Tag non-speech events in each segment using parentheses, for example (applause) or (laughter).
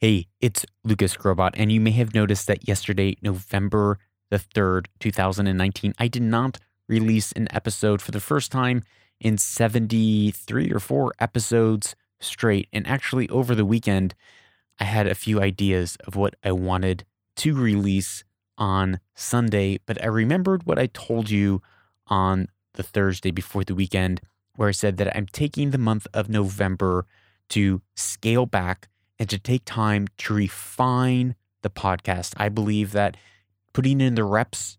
Hey, it's Lucas Skrobot, and you may have noticed that yesterday, November the 3rd, 2019, I did not release an episode for the first time in 73 or 4 episodes straight. And actually, over the weekend, I had a few ideas of what I wanted to release on Sunday, but I remembered what I told you on the Thursday before the weekend, where I said that I'm taking the month of November to scale back and to take time to refine the podcast. I believe that putting in the reps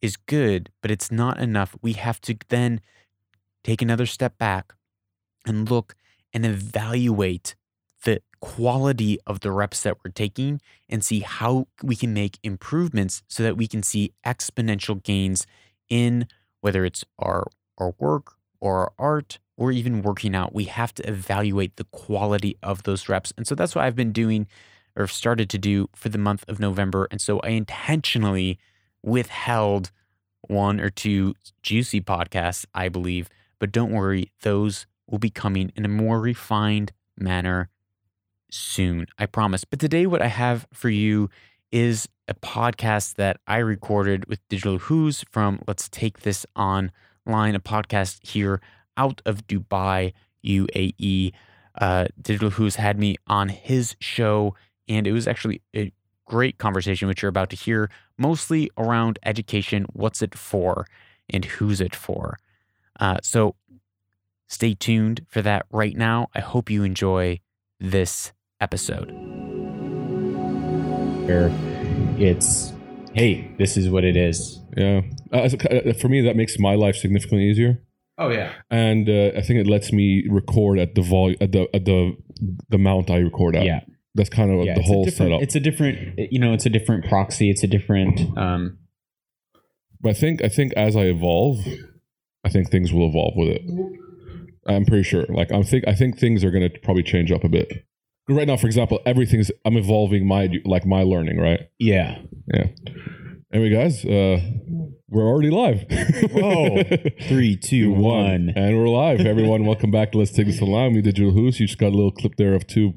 is good, but it's not enough. We have to then take another step back and look and evaluate the quality of the reps that we're taking and see how we can make improvements so that we can see exponential gains in whether it's our our work or our art or even working out, we have to evaluate the quality of those reps. And so that's what I've been doing or started to do for the month of November. And so I intentionally withheld one or two juicy podcasts, I believe. But don't worry, those will be coming in a more refined manner soon, I promise. But today, what I have for you is a podcast that I recorded with Digital Hoos from Let's Take This Online, a podcast here out of Dubai, UAE. Uh, Digital Hoos had me on his show, and it was actually a great conversation, which you're about to hear, mostly around education. What's it for, and who's it for? Uh, so stay tuned for that right now. I hope you enjoy this episode. It's, hey, this is what it is. Yeah. Uh, for me, that makes my life significantly easier. Oh yeah. And uh, I think it lets me record at the vol at the at the the amount I record at. Yeah. That's kind of yeah, the whole different- setup. It's a different, you know, it's a different proxy. It's a different, um, But I think I think as I evolve, I think things will evolve with it. I'm pretty sure. Like I think I think things are going to probably change up a bit. Right now, for example, everything's I'm evolving my like my learning. Right. yeah. Yeah. Anyway, guys, uh, we're already live. Whoa. (laughs) Three, two, one. And we're live. Everyone, welcome back to Let's Take This Online. We Digital Hoos. You just got a little clip there of two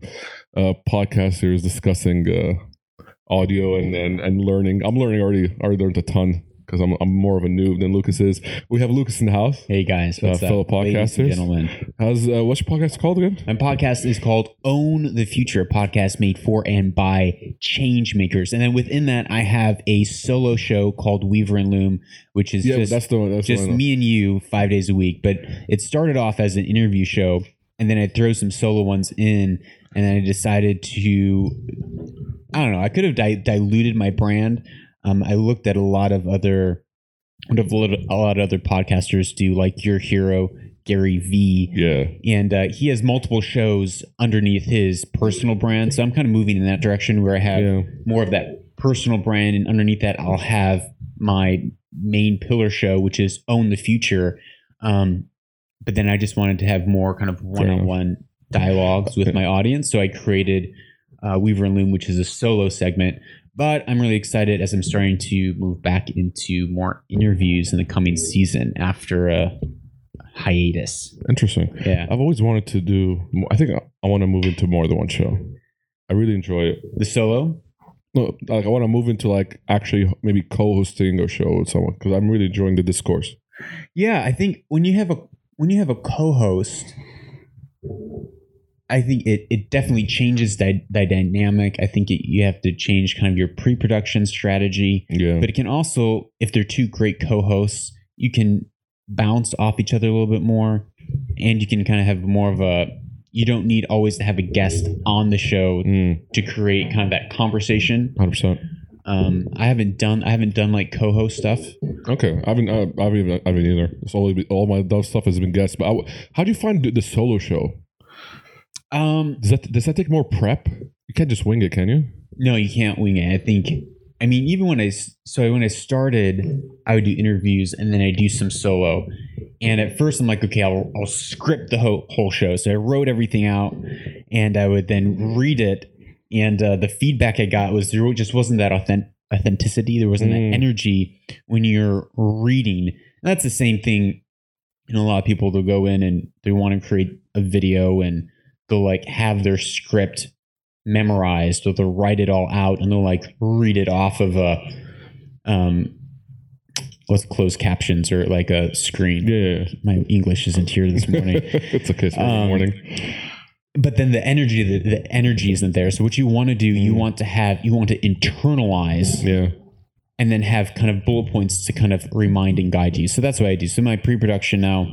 uh, podcasters discussing uh, audio and, and and learning. I'm learning already. Already learned a ton because I'm I'm more of a noob than Lucas is. We have Lucas in the house. Hey guys, what's Uh, up, fellow podcasters. gentlemen? How's uh, what's your podcast called again? My podcast is called Own the Future, a podcast made for and by change makers. And then within that, I have a solo show called Weaver and Loom, which is Yeah, just, that's the one. That's the just one me and you five days a week. But it started off as an interview show, and then I throw some solo ones in, and then I decided to, I don't know, I could have di- diluted my brand. Um, I looked at a lot of other, what a lot of- a lot of other podcasters do, like Your Hero, Gary Vee Yeah. and uh, he has multiple shows underneath his personal brand. So I'm kind of moving in that direction where I have Yeah. more of that personal brand, and underneath that, I'll have my main pillar show, which is Own the Future. Um, but then I just wanted to have more kind of one-on-one dialogues with my audience, so I created uh, Weaver and Loom, which is a solo segment. But I'm really excited as I'm starting to move back into more interviews in the coming season after a hiatus. Interesting. Yeah. I've always wanted to do. I think I, want to move into more than one show. I really enjoy it. The solo? No, like I want to move into like actually maybe co-hosting a show with someone because I'm really enjoying the discourse. Yeah, I think when you have a when you have a co-host, I think it it definitely changes the, the dynamic. I think it, you have to change kind of your pre-production strategy, Yeah, but it can also, if they're two great co-hosts, you can bounce off each other a little bit more, and you can kind of have more of a. You don't need always to have a guest on the show mm, to create kind of that conversation. hundred percent. Um, I haven't done I haven't done like co-host stuff. Okay, I haven't. I, I haven't even. I haven't either. It's been, all my stuff has been guests. But I, how do you find the solo show? Um, Does that does that take more prep? You can't just wing it, can you? No, you can't wing it. I think. I mean, even when I so when I started, I would do interviews and then I do some solo. And at first, I'm like, okay, I'll, I'll script the whole, whole show. So I wrote everything out, and I would then read it. And uh, the feedback I got was there just wasn't that authentic authenticity. There wasn't Mm. that energy when you're reading. And that's the same thing. You know, a lot of people they'll go in and they want to create a video and they'll like have their script memorized or they'll write it all out and they'll like read it off of a um what's closed captions or like a screen. Yeah, yeah, My English isn't here this morning. (laughs) it's okay. It's Um, morning. but then the energy the, the energy isn't there. So what you want to do, you Mm. want to have you want to internalize Yeah. and then have kind of bullet points to kind of remind and guide you. So that's what I do. So my pre-production now,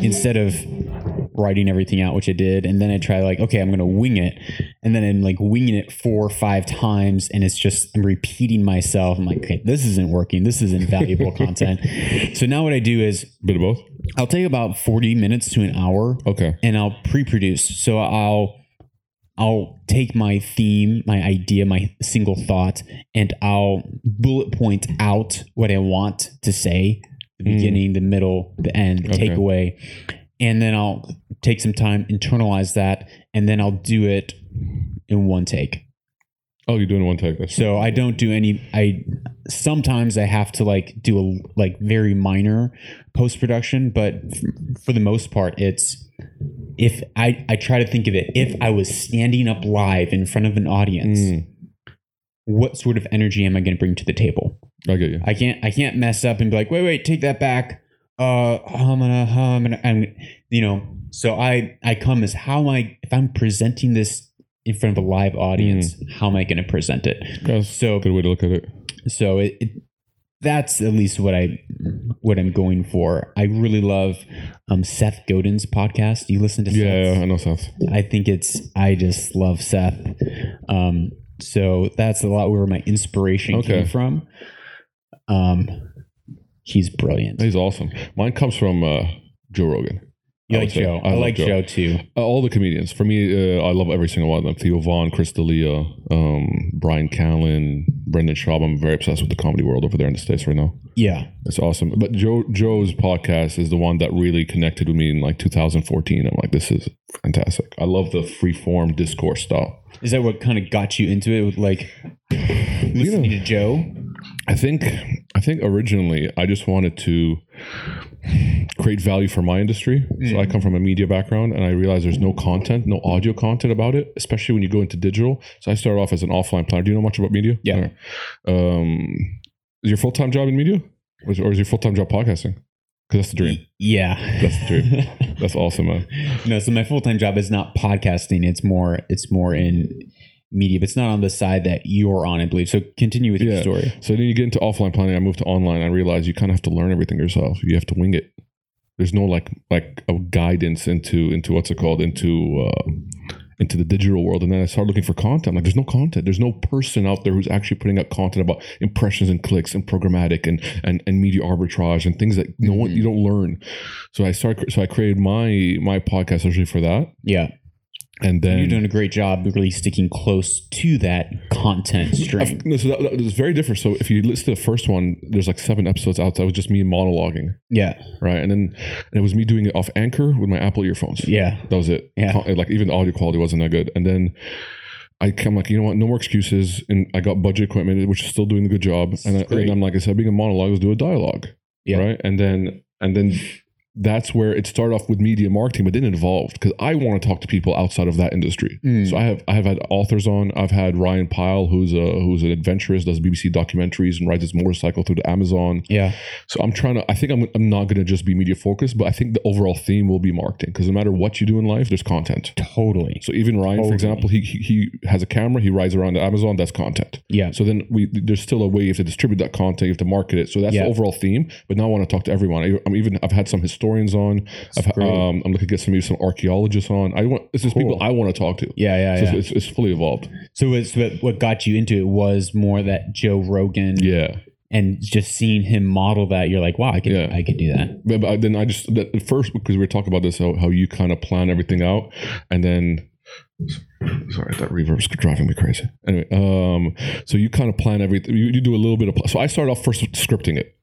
instead of writing everything out, which I did, and then I try like, okay, I'm gonna wing it, and then I'm like winging it four or five times, and it's just I'm repeating myself. I'm like, okay, this isn't working. This isn't valuable (laughs) content. So now what I do is Bit of both. I'll take about 40 minutes to an hour Okay. and I'll pre-produce. So I'll I'll take my theme, my idea, my single thought, and I'll bullet point out what I want to say, the Mm. beginning, the middle, the end, the Okay. takeaway. And then I'll take some time, internalize that, and then I'll do it in one take. Oh, you're doing one take. That's So I don't do any I sometimes I have to like do a like very minor post production, but f- for the most part it's if I I try to think of it if I was standing up live in front of an audience, Mm, what sort of energy am I going to bring to the table? I get you. I can't I can't mess up and be like, "Wait, wait, take that back." Uh, I'm gonna hum and and you know, so I I come as how am I if I'm presenting this in front of a live audience, how am I going to present it? That's So good way to look at it. so it, it that's at least what I what I'm going for. I really love um, Seth Godin's podcast. You listen to Yeah, yeah, I know Seth. I think it's I just love Seth. Um, so that's a lot where my inspiration Okay. came from. Um, he's brilliant. He's awesome. Mine comes from uh, Joe Rogan. You I like. Joe? I, love like Joe, too. Uh, all the comedians. For me, uh, I love every single one of them. Theo Von, Chris D'Elia, um, Bryan Callen, Brendan Schaub. I'm very obsessed with the comedy world over there in the States right now. Yeah, It's awesome. But Joe Joe's podcast is the one that really connected with me in like 2014. I'm like, this is fantastic. I love the free form discourse style. is that what kind of got you into it? With like listening to Joe? I think I think originally I just wanted to create value for my industry. So I come from a media background and I realize there's no content, no audio content about it, especially when you go into digital. So I started off as an offline planner. Do you know much about media? Yeah. Um, is your full time job in media? Or is, or is your full time job podcasting? Because that's the dream. Yeah, That's the dream. (laughs) That's awesome, man. no, so my full time job is not podcasting. It's more it's more in media, but it's not on the side that you're on, I believe. So continue with your story. So then you get into offline planning. I moved to online. I realized you kind of have to learn everything yourself. You have to wing it. There's no like like a guidance into into what's it called into uh, into the digital world. And then I started looking for content. Like, there's no content. There's no person out there who's actually putting out content about impressions and clicks and programmatic and and, and media arbitrage and things that no one Mhm. you don't learn. So I started. So I created my my podcast actually for that. Yeah. And then You're doing a great job really sticking close to that content stream. no, so that, that was very different. So if you listen to the first one, there's like seven episodes out. That was just me monologuing. Yeah. right? And then and it was me doing it off Anchor with my Apple earphones. Yeah. That was it. Yeah. Like even the audio quality wasn't that good. And then I come like, you know what? No more excuses. And I got budget equipment, which is still doing a good job. And, I, and I'm like, instead of being a monologue, let's do a dialogue. Yeah. Right. And then and then that's where it started off with media marketing, but then it evolved because I want to talk to people outside of that industry. Mm. So I have I have had authors on. I've had Ryan Pyle, who's a who's an adventurist, does BBC documentaries and rides his motorcycle through the Amazon. Yeah. So I'm trying to. I think I'm. I'm not going to just be media focused, but I think the overall theme will be marketing because no matter what you do in life, there's content. Totally. So even Ryan, Totally. for example, he, he he has a camera. He rides around the Amazon. That's content. Yeah. So then we there's still a way you have to distribute that content. You have to market it. So that's Yeah. the overall theme. But now I want to talk to everyone. I, I'm even. I've had some historians on. I've, um, I'm looking to get some maybe some archaeologists on. I want. It's just Cool. people I want to talk to. Yeah. Yeah. So yeah. it's, it's fully evolved. So it's what, what got you into it was more that Joe Rogan Yeah. and just seeing him model that. You're like, wow, I could, Yeah. I could do that. But, but then I just that, first because we were talking about this how, how you kind of plan everything out and then sorry that reverb's driving me crazy anyway um so you kind of plan everything you, you do a little bit of so I started off first scripting it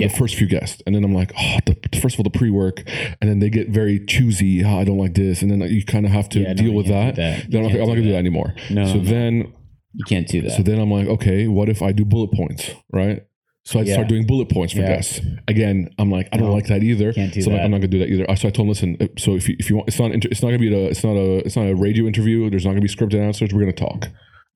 Yeah. the first few guests and then I'm like oh the, first of all the pre-work and then they get very choosy oh, I don't like this and then you kind of have to Yeah, deal you with that, that. then I'm, like, I'm not gonna do do that anymore No, so no. then You can't do that. so then I'm like, okay, what if I do bullet points, right? So I Yeah. started doing bullet points for Yeah. guests. Again, I'm like, I don't No, like that either. can't do so I'm like, that. I'm not gonna do that either. So I told him, listen. uh, So if you, if you want, it's not inter- it's not gonna be a it's not a it's not a radio interview. There's not gonna be scripted answers. We're gonna talk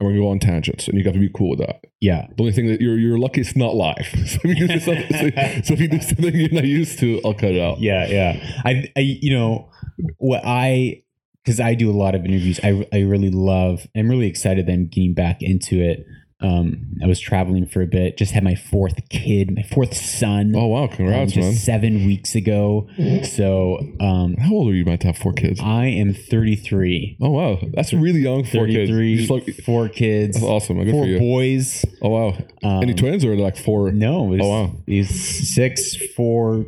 and we're gonna go on tangents, and you have to be cool with that. Yeah. The only thing that you're you're lucky it's not live. (laughs) so, if you do (laughs) something, so, so if you do something you're not used to, I'll cut it out. Yeah, yeah. I, I you know, what I because I do a lot of interviews. I I really love. I'm really excited that I'm getting back into it. Um, I was traveling for a bit. Just had my fourth kid, my fourth son. Oh wow, um, congrats, just man. seven weeks ago. So um, How old are you, man, to have four kids? I am 33. Oh wow, that's really young. Four kids. 33, Just like, four kids, that's awesome. Good four for you. boys. Oh wow. Um, Any twins or like four? No, Oh, wow. he's six, four,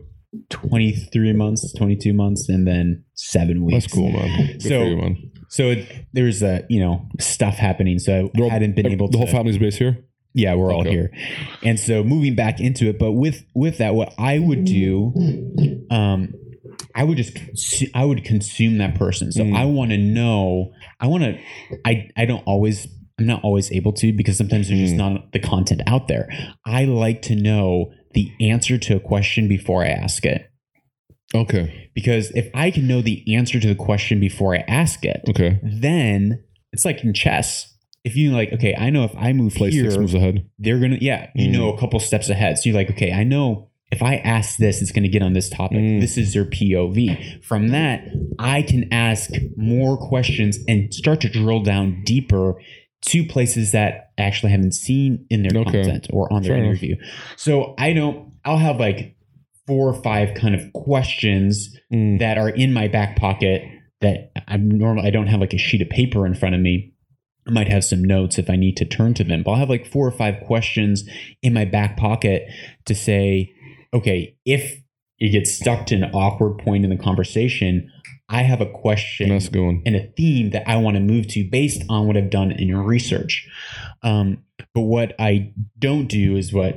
23 months, 22 months, and then seven weeks. That's cool, man. Good So- you, man. So it, there's a you know stuff happening. So I all- hadn't been able to The to. whole family's based here. Yeah, we're all Okay. here, and so moving back into it. But with with that, what I would do, um, I would just consu- I would consume that person. So Mm. I want to know. I want to. I I don't always. I'm not always able to because sometimes there's just Mm. not the content out there. I like to know the answer to a question before I ask it. Okay. Because if I can know the answer to the question before I ask it, Okay. then it's like in chess. If you like, okay, I know if I move Play here, six moves ahead. they're gonna, yeah, you Mm. know, a couple steps ahead. So you're like, okay, I know if I ask this, it's gonna get on this topic. Mm. This is their POV. From that, I can ask more questions and start to drill down deeper to places that I actually haven't seen in their Okay. content or on their Fair enough. interview. So I don't. I'll have like four or five kind of questions Mm. that are in my back pocket that I'm normally I don't have like a sheet of paper in front of me. I might have some notes if I need to turn to them, but I'll have like four or five questions in my back pocket to say, okay, if you get stuck to an awkward point in the conversation, I have a question and a theme that I want to move to based on what I've done in your research. Um, but what I don't do is what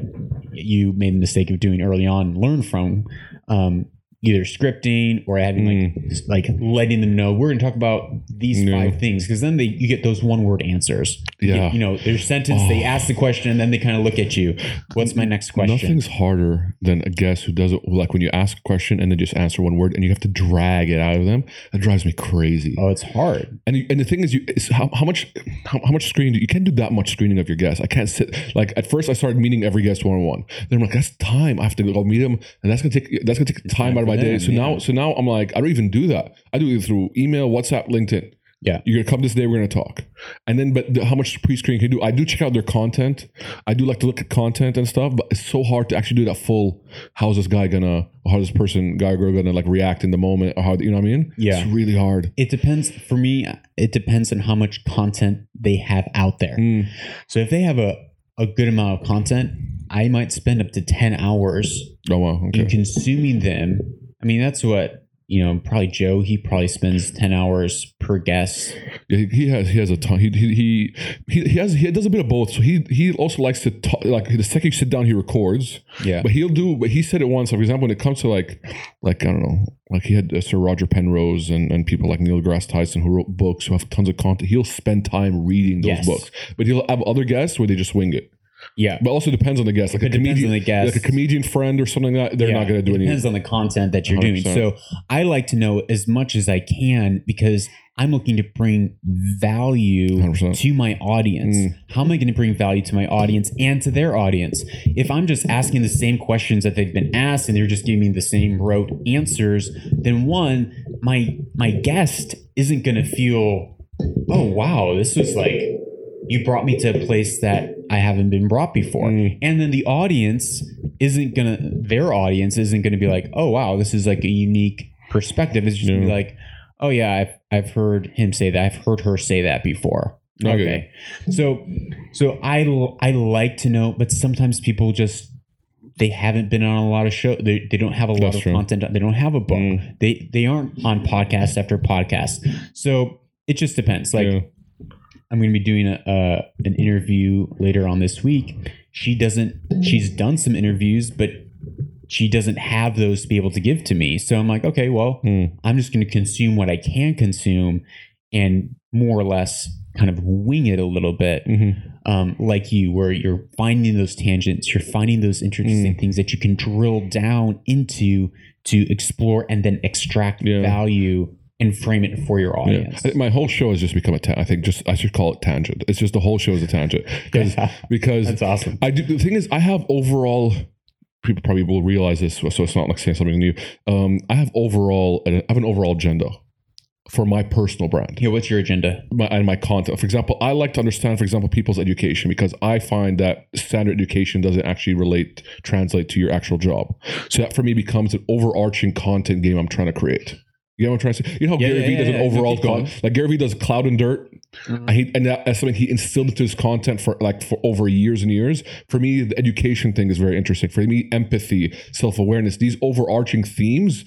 you made the mistake of doing early on, learn from um, either scripting or having like mm. like letting them know we're going to talk about these five things because then they you get those one word answers. You Yeah. get- you know, their sentence they Oh. ask the question and then they kind of look at you. What's my next question? Nothing's harder than a guest who does it like when you ask a question and then just answer one word and you have to drag it out of them. That drives me crazy. Oh, it's hard. And you, and the thing is, you is how, how much how, how much screening do you can't do that much screening of your guests. I can't sit like at first I started meeting every guest one on one. Then I'm like that's time. I have to go meet them, and that's gonna take that's gonna take time, time out of my day. So yeah. now so now I'm like I don't even do that. I do it through email, WhatsApp, LinkedIn. Yeah. You're gonna come this day. We're gonna talk, and then but the, how much pre-screening can you do? I do check out their content. I do like to look at content and stuff, but it's so hard to actually do that full. How's this guy gonna? Or how this person guy or girl gonna like react in the moment? Or how you know what I mean? Yeah. it's really hard. It depends for me. It depends on how much content they have out there. Mm. So if they have a, a good amount of content, I might spend up to 10 hours Oh wow. Okay. in consuming them. I mean, that's what, you know, probably Joe, he probably spends 10 hours per guest. Yeah, he, has he has a ton. He he he he, he has he does a bit of both. So he he also likes to talk. Like the second you sit down, he records. Yeah. But he'll do. But he said it once. For example, when it comes to like like I don't know, like he had uh, Sir Roger Penrose and and people like Neil deGrasse Tyson who wrote books who have tons of content. He'll spend time reading those Yes. books. But he'll have other guests where they just wing it. Yeah. But also depends on the guest. Like It a depends comedian, on the guest. like a comedian friend or something like that. They're Yeah, not going to do it anything. depends on the content that you're doing. 100%. So I like to know as much as I can because I'm looking to bring value 100%. to my audience. Mm. How am I going to bring value to my audience and to their audience? If I'm just asking the same questions that they've been asked and they're just giving me the same rote answers, then one, my my guest isn't going to feel, oh wow, this was like you brought me to a place that I haven't been brought before. Mm. And then the audience isn't gonna their audience isn't gonna be like, oh wow, this is like a unique perspective. It's just gonna be like, oh yeah, I've I've heard him say that. I've heard her say that before. Get Okay. So so I I like to know, but sometimes people just they haven't been on a lot of show. They, they don't have a lot That's of true. content. They don't have a book. Mm. They they aren't on podcast after podcast. So it just depends. Like Yeah. I'm going to be doing a, uh, an interview later on this week. She doesn't. She's done some interviews, but she doesn't have those to be able to give to me. So I'm like, okay, well, Mm. I'm just going to consume what I can consume, and more or less kind of wing it a little bit Mhm. um, like you, where you're finding those tangents, you're finding those interesting Mm. things that you can drill down into to explore and then extract Yeah. value and frame it for your audience. Think My whole show has just become a. Ta- I think just I should call it tangent. It's just the whole show is a tangent (laughs) because Yeah. because That's awesome. I do. The thing is, I have overall. People probably will realize this, so it's not like saying something new. Um, I have overall. I have an overall agenda for my personal brand Yeah, what's your agenda? my, and my content. For example, I like to understand, for example, people's education because I find that standard education doesn't actually relate, translate to your actual job. So that for me becomes an overarching content game I'm trying to create. You know what I'm trying to say? You know how Yeah, Gary yeah, Vee does yeah, an overall con- like Gary Vee does cloud and dirt. Mhm. I hate, and that, that's something he instilled into his content for like for over years and years. For me, the education thing is very interesting. For me, empathy, self awareness, these overarching themes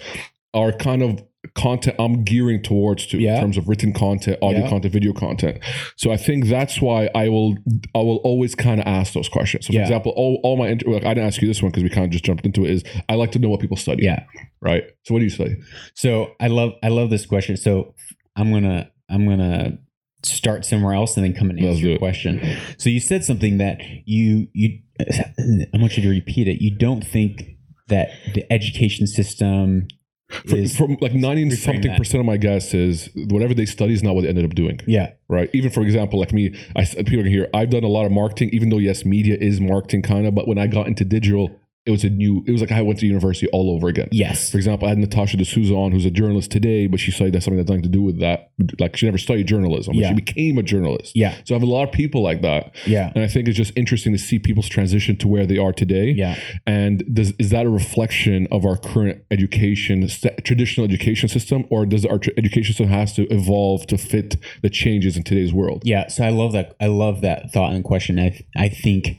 are kind of content I'm gearing towards to Yeah. in terms of written content, audio Yeah. content, video content. So I think that's why I will I will always kind of ask those questions. So for Yeah. example, all, all my inter- like, I didn't ask you this one because we kind of just jumped into it. Is I like to know what people study. Yeah. Right. So what do you study? So I love I love this question. So I'm gonna I'm gonna start somewhere else and then come and answer your it. question. So you said something that you you I want you to repeat it. You don't think that the education system For, is from like ninety something that. percent of my guess is whatever they study is not what they ended up doing. yeah right? Even for example, like me, I people can hear I've done a lot of marketing, even though yes, media is marketing kind of, but when I got into digital, it was a new. It was like I went to university all over again. yes For example, I had Natasha D'Souza on, who's a journalist today, but she studied that something that's nothing to do with that. Like she never studied journalism, but Yeah. she became a journalist. yeah So I have a lot of people like that, yeah and I think it's just interesting to see people's transition to where they are today. yeah And does is that a reflection of our current education, traditional education system, or does our education system has to evolve to fit the changes in today's world? Yeah, so I love that. I love that thought and question. I I think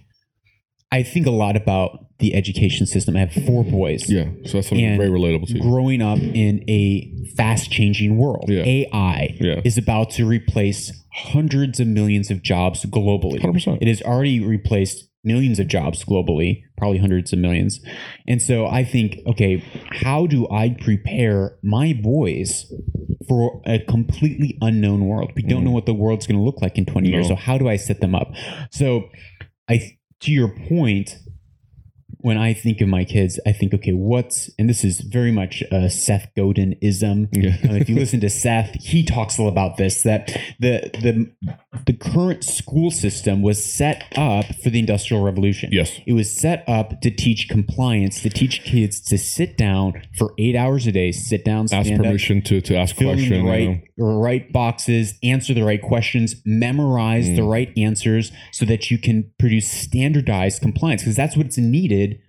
I think a lot about the education system. I have four boys. Yeah, so that's something very relatable to you. Growing up in a fast changing world, Yeah. AI Yeah. is about to replace hundreds of millions of jobs globally. 100%. It has already replaced millions of jobs globally, probably hundreds of millions. And so I think, okay, how do I prepare my boys for a completely unknown world? We don't Mhm. know what the world's going to look like in 20 years. So how do I set them up? So I to your point, when I think of my kids, I think, okay, what's and this is very much a Seth Godin ism. Yeah. Um, if you listen to Seth, he talks a lot about this that the the the current school system was set up for the industrial revolution. Yes. It was set up to teach compliance, to teach kids to sit down for eight hours a day, sit down, Ask stand up, permission to, to ask fill in question. you right, right boxes, answer the right questions, memorize Mm. the right answers so that you can produce standardized compliance because that's what's needed.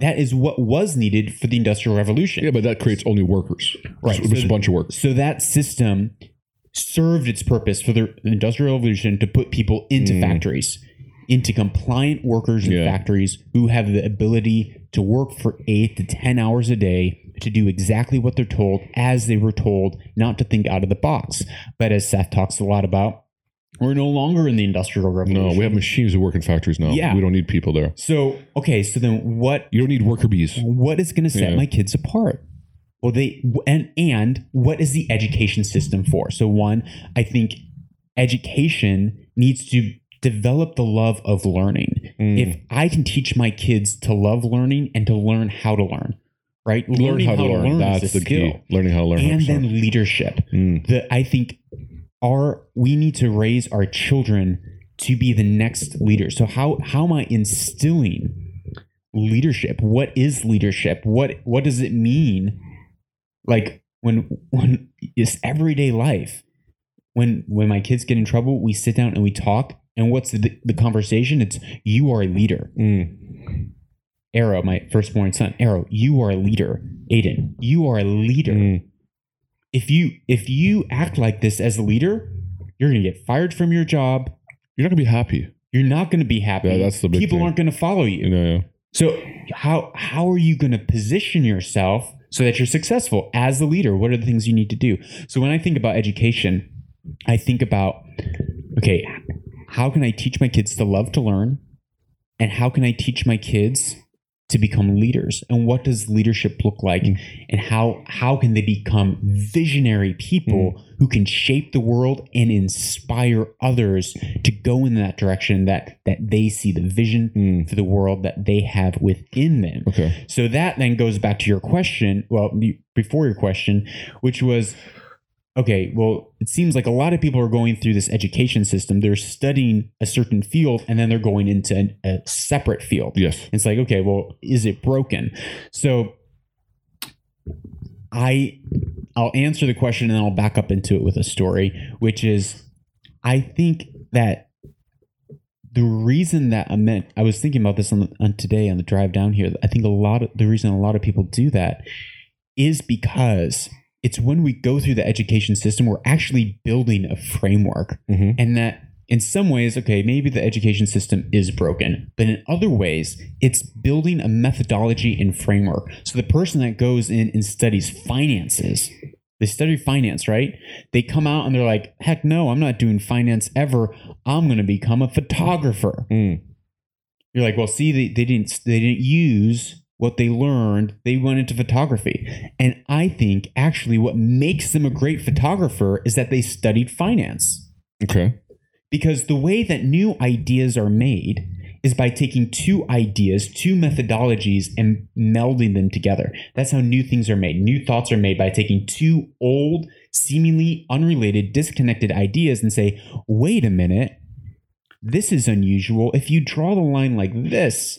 That is what was needed for the Industrial Revolution. Yeah, but that creates only workers. Right. So, just So a bunch of workers. So that system served its purpose for the Industrial Revolution to put people into Mm. factories, into compliant workers in Yeah. factories who have the ability to work for eight to 10 hours a day to do exactly what they're told as they were told, not to think out of the box. But as Seth talks a lot about, we're no longer in the Industrial Revolution. No, we have machines that work in factories now. Yeah. We don't need people there. So, okay, so then what You don't need worker bees. what is going to set Yeah. my kids apart well they and and what is the education system for so one i think education needs to develop the love of learning Mm. if i can teach my kids to love learning and to learn how to learn right? Learn how to learn. That's is a the key. Learning how to learn. and then leadership. Mm. the i think our we need to raise our children to be the next leader. So how how am i instilling leadership? What is leadership? What what does it mean? Like when when it's everyday life. When when my kids get in trouble we sit down and we talk. And what's the, the conversation? It's you are a leader. Mm. Arrow my firstborn son arrow you are a leader aiden you are a leader Mm. if you if you act like this as a leader you're going to get fired from your job You're not gonna be happy. you're not going to be happy Yeah, that's the people thing. aren't going to follow you You know. Yeah. so how how are you going to position yourself so that you're successful as the leader? What are the things you need to do? So when I think about education, I think about okay, how can I teach my kids to love to learn? And how can I teach my kids to become leaders and what does leadership look like Mm. and how how can they become visionary people Mm. who can shape the world and inspire others to go in that direction that that they see the vision Mm. for the world that they have within them Okay. so that then goes back to your question well before your question which was okay well it seems like a lot of people are going through this education system they're studying a certain field and then they're going into an- a separate field Yes. it's like, okay, well, is it broken? So I I'll answer the question and then I'll back up into it with a story, which is I think that the reason that I meant I was thinking about this on, on today on the drive down here. I think a lot of the reason a lot of people do that is because it's when we go through the education system, we're actually building a framework. Hmm and that in some ways okay maybe the education system is broken but in other ways it's building a methodology and framework. So the person that goes in and studies finances they study finance right? They come out and they're like heck no i'm not doing finance ever. I'm going to become a photographer. Mm. you're like well see they, they didn't they didn't use what they learned they went into photography and i think actually what makes them a great photographer is that they studied finance Okay. because the way that new ideas are made is by taking two ideas, two methodologies, and melding them together. That's how new things are made. New thoughts are made by taking two old, seemingly unrelated, disconnected ideas and say, wait a minute, this is unusual. If you draw the line like this,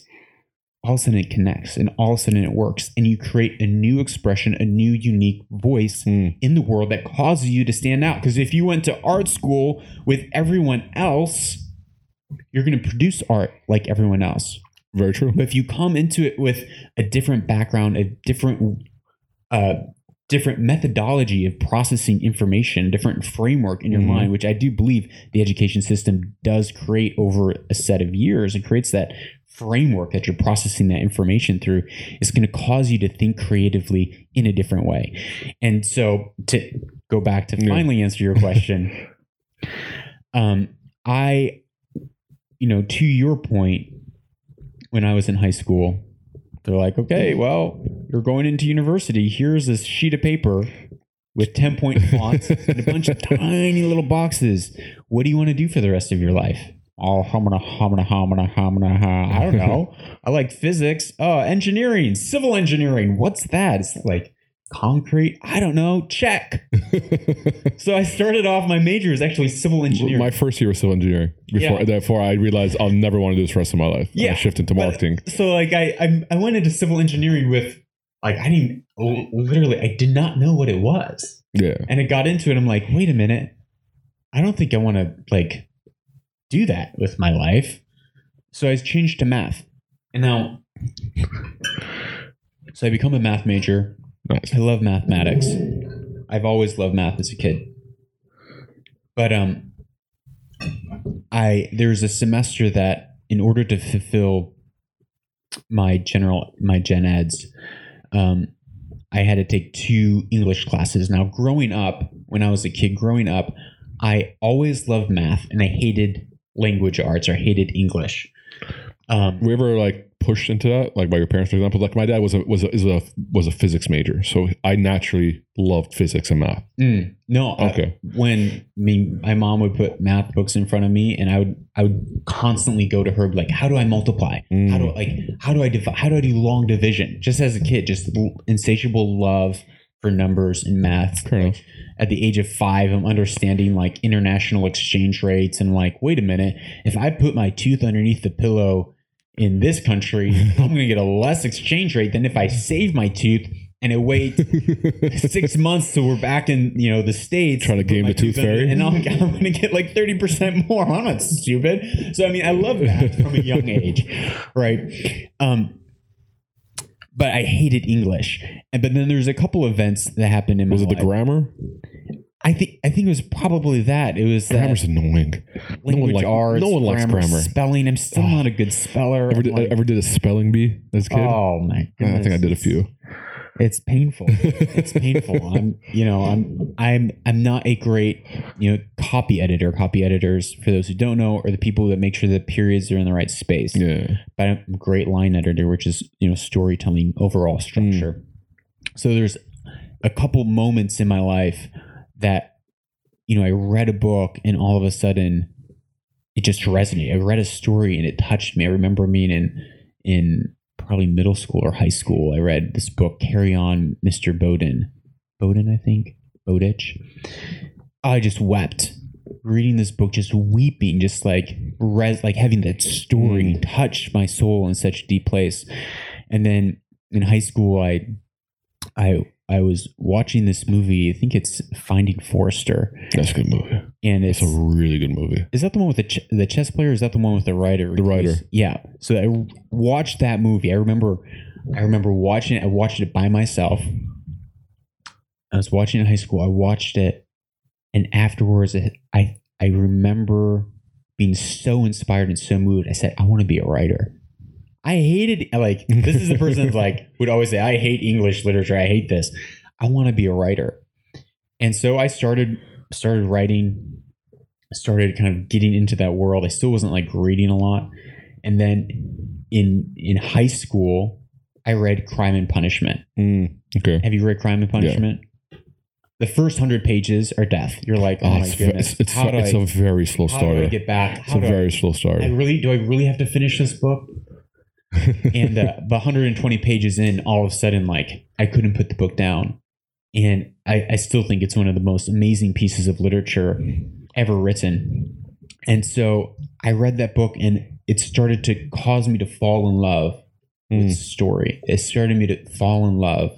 all of a sudden it connects and all of a sudden it works. And you create a new expression, a new unique voice Mm. in the world that causes you to stand out. Because if you went to art school with everyone else, you're going to produce art like everyone else. Very true. But if you come into it with a different background, a different, uh, different methodology of processing information, different framework in your Mhm. mind, which I do believe the education system does create over a set of years, and creates that framework that you're processing that information through is going to cause you to think creatively in a different way. And so to go back to Yeah. finally answer your question, (laughs) um, I, you know, to your point, when I was in high school, they're like, okay, well, you're going into university. Here's this sheet of paper with 10 point (laughs) fonts and a bunch of tiny little boxes. What do you want to do for the rest of your life? Oh, hamana, hamana, hamana, hamana, ha. I don't know. (laughs) I like physics. Oh, engineering, civil engineering. What's that? It's like concrete. I don't know. Check. (laughs) So I started off, my major is actually civil engineering. My first year was civil engineering. Before, Yeah. therefore, I realized I'll never want to do this for the rest of my life. Yeah, I into to but- marketing. so like I, I I went into civil engineering with like I didn't oh, literally I did not know what it was, yeah. and I got into it. I'm like, wait a minute, I don't think I want to like do that with my life. So I changed to math, and now so I become a math major. Nice. I love mathematics. I've always loved math as a kid. But um I there's a semester that in order to fulfill my general my gen eds um I had to take two English classes. Now growing up, when I was a kid growing up, I always loved math and I hated language arts or hated English. Um you ever like pushed into that, like by your parents, for example? Like my dad was a was a is a was a physics major, so I naturally loved physics and math. Mm, no, I- Okay. when I mean my mom would put math books in front of me, and I would I would constantly go to her like, how do I multiply? How do Mm. I, like how do I divide? How do I do long division? Just as a kid, just insatiable love for numbers and math. Fair enough. At the age of five, I'm understanding like international exchange rates and like, wait a minute, if I put my tooth underneath the pillow in this country, (laughs) I'm going to get a less exchange rate than if I save my tooth and it waits (laughs) six months till we're back in you know the states. Trying to game the tooth fairy? and (laughs) I'm, I'm going to get like 30% more. I'm not stupid. So i mean i love that from a young age right? Um but i hated english. And but then there's a couple events that happened in my Was it the grammar? I think i think it was probably that it was that Grammar's annoying. language like- arts no one likes grammar. spelling i'm still not a good speller Ever did, like, ever did a spelling bee as a kid? oh my I think I did a few. It's painful. It's painful. (laughs) I'm, you know, I'm, I'm, I'm not a great, you know, copy editor. Copy editors, for those who don't know, are the people that make sure the periods are in the right space. Yeah. But I'm a great line editor, which is, you know, storytelling overall structure. Hmm. So there's a couple moments in my life that, you know, I read a book and all of a sudden it just resonated. I read a story and it touched me. I remember being in, in, probably middle school or high school, I read this book, Carry On, Mr. Bowden. Bowden, I think. Bowditch. I just wept reading this book, just weeping, just like res, like having that story Mm. touch my soul in such a deep place. And then in high school, I, I, I was watching this movie. I think it's Finding Forrester, That's a good movie. and it's It's a really good movie. is that the one with the ch- the chess player? Or is that the one with the writer? The writer. Yeah. So I watched that movie. I remember, I remember watching it. I watched it by myself. I was watching it in high school. I watched it, and afterwards, it- I I remember being so inspired and so moved. I said, I want to be a writer. I hated like this is the person that like would always say, I hate English literature. I hate this. I want to be a writer. And so I started started writing, started kind of getting into that world. I still wasn't like reading a lot. And then in in high school, I read Crime and Punishment. Mm, okay. Have you read Crime and Punishment? The first hundred pages are death. You're like, oh, Oh, my it's, goodness. it's, it's, how do it's I, a very slow how do I get back? It's a do I- very slow I really do I really have to finish this book? And uh, but 120 pages in, all of a sudden, like I couldn't put the book down, and I, I still think it's one of the most amazing pieces of literature ever written. And so I read that book, and it started to cause me to fall in love with Mm. story. It started me to fall in love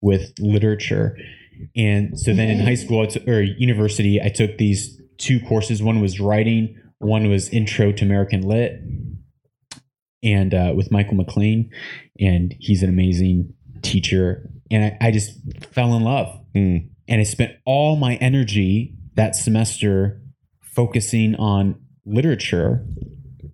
with literature. And so then in high school or university, I took these two courses. One was writing, one was Intro to American Lit, and uh, with Michael McLean, and he's an amazing teacher. And I, I just fell in love, Mm. and I spent all my energy that semester focusing on literature,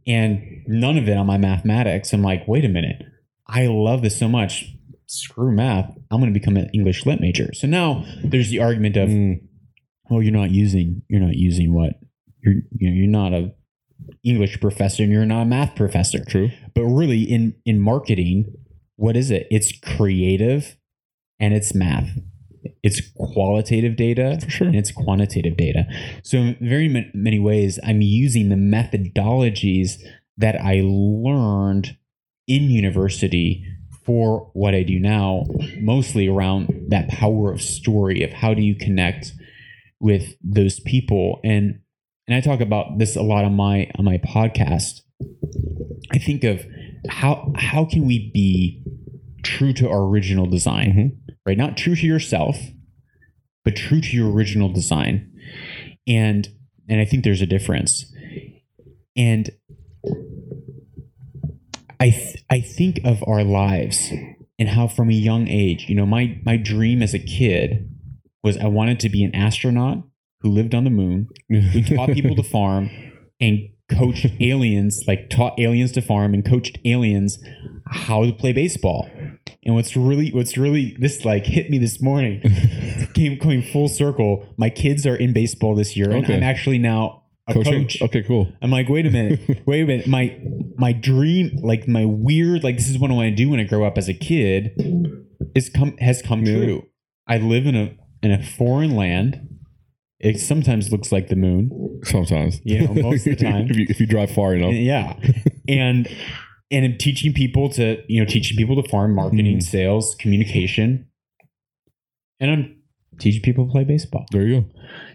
and none of it on my mathematics. I'm like, wait a minute, I love this so much. Screw math. I'm going to become an English lit major. So now there's the argument of, Mm. well, you're not using you're not using what you're you know you're not a English professor and you're not a math professor. True. But really, in in marketing, what is it? It's creative, and it's math. It's qualitative data For sure. and it's quantitative data. So, in very ma- many ways, I'm using the methodologies that I learned in university for what I do now, mostly around that power of story of how do you connect with those people and and I talk about this a lot on my on my podcast. I think of how how can we be true to our original design, Mhm. right? Not true to yourself, but true to your original design. And and I think there's a difference. And I th- I think of our lives and how from a young age, you know, my my dream as a kid was I wanted to be an astronaut who lived on the moon, who (laughs) taught people to farm and coached aliens, like taught aliens to farm and coached aliens how to play baseball. And what's really what's really this like hit me this morning (laughs) came coming full circle. My kids are in baseball this year, and Okay. I'm actually now a Coaching? coach. Okay, cool. I'm like, wait a minute, (laughs) wait a minute. My my dream, like my weird, like this is what I want to do when I grow up as a kid, is come has come true. I live in a in a foreign land. It sometimes looks like the moon. Sometimes. (laughs) You know, most of the (laughs) time. if, you, if you drive far enough. Yeah, and and I'm teaching people to you know teaching people to farm, marketing, Mhm. sales, communication, and I'm teaching people to play baseball. There you go.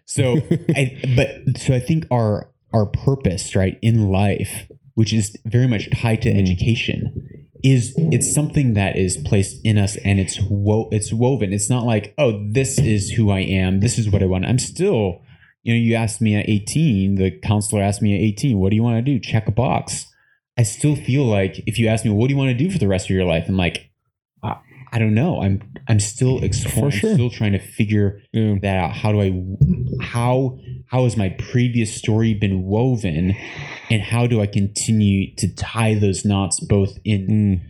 So (laughs) I but so I think our our purpose, right, in life, which is very much tied to Mm. education, is it's something that is placed in us and it's wo- it's woven. It's not like, oh, this is who I am, this is what I want. I'm still, you know, you asked me at 18, the counselor asked me at 18, what do you want to do? Check a box. I still feel like if you ask me, what do you want to do for the rest of your life? I'm like, I, I don't know. I'm I'm still exploring. Sure. I'm still trying to figure Yeah. that out how do i how how has my previous story been woven and how do i continue to tie those knots both in Mm.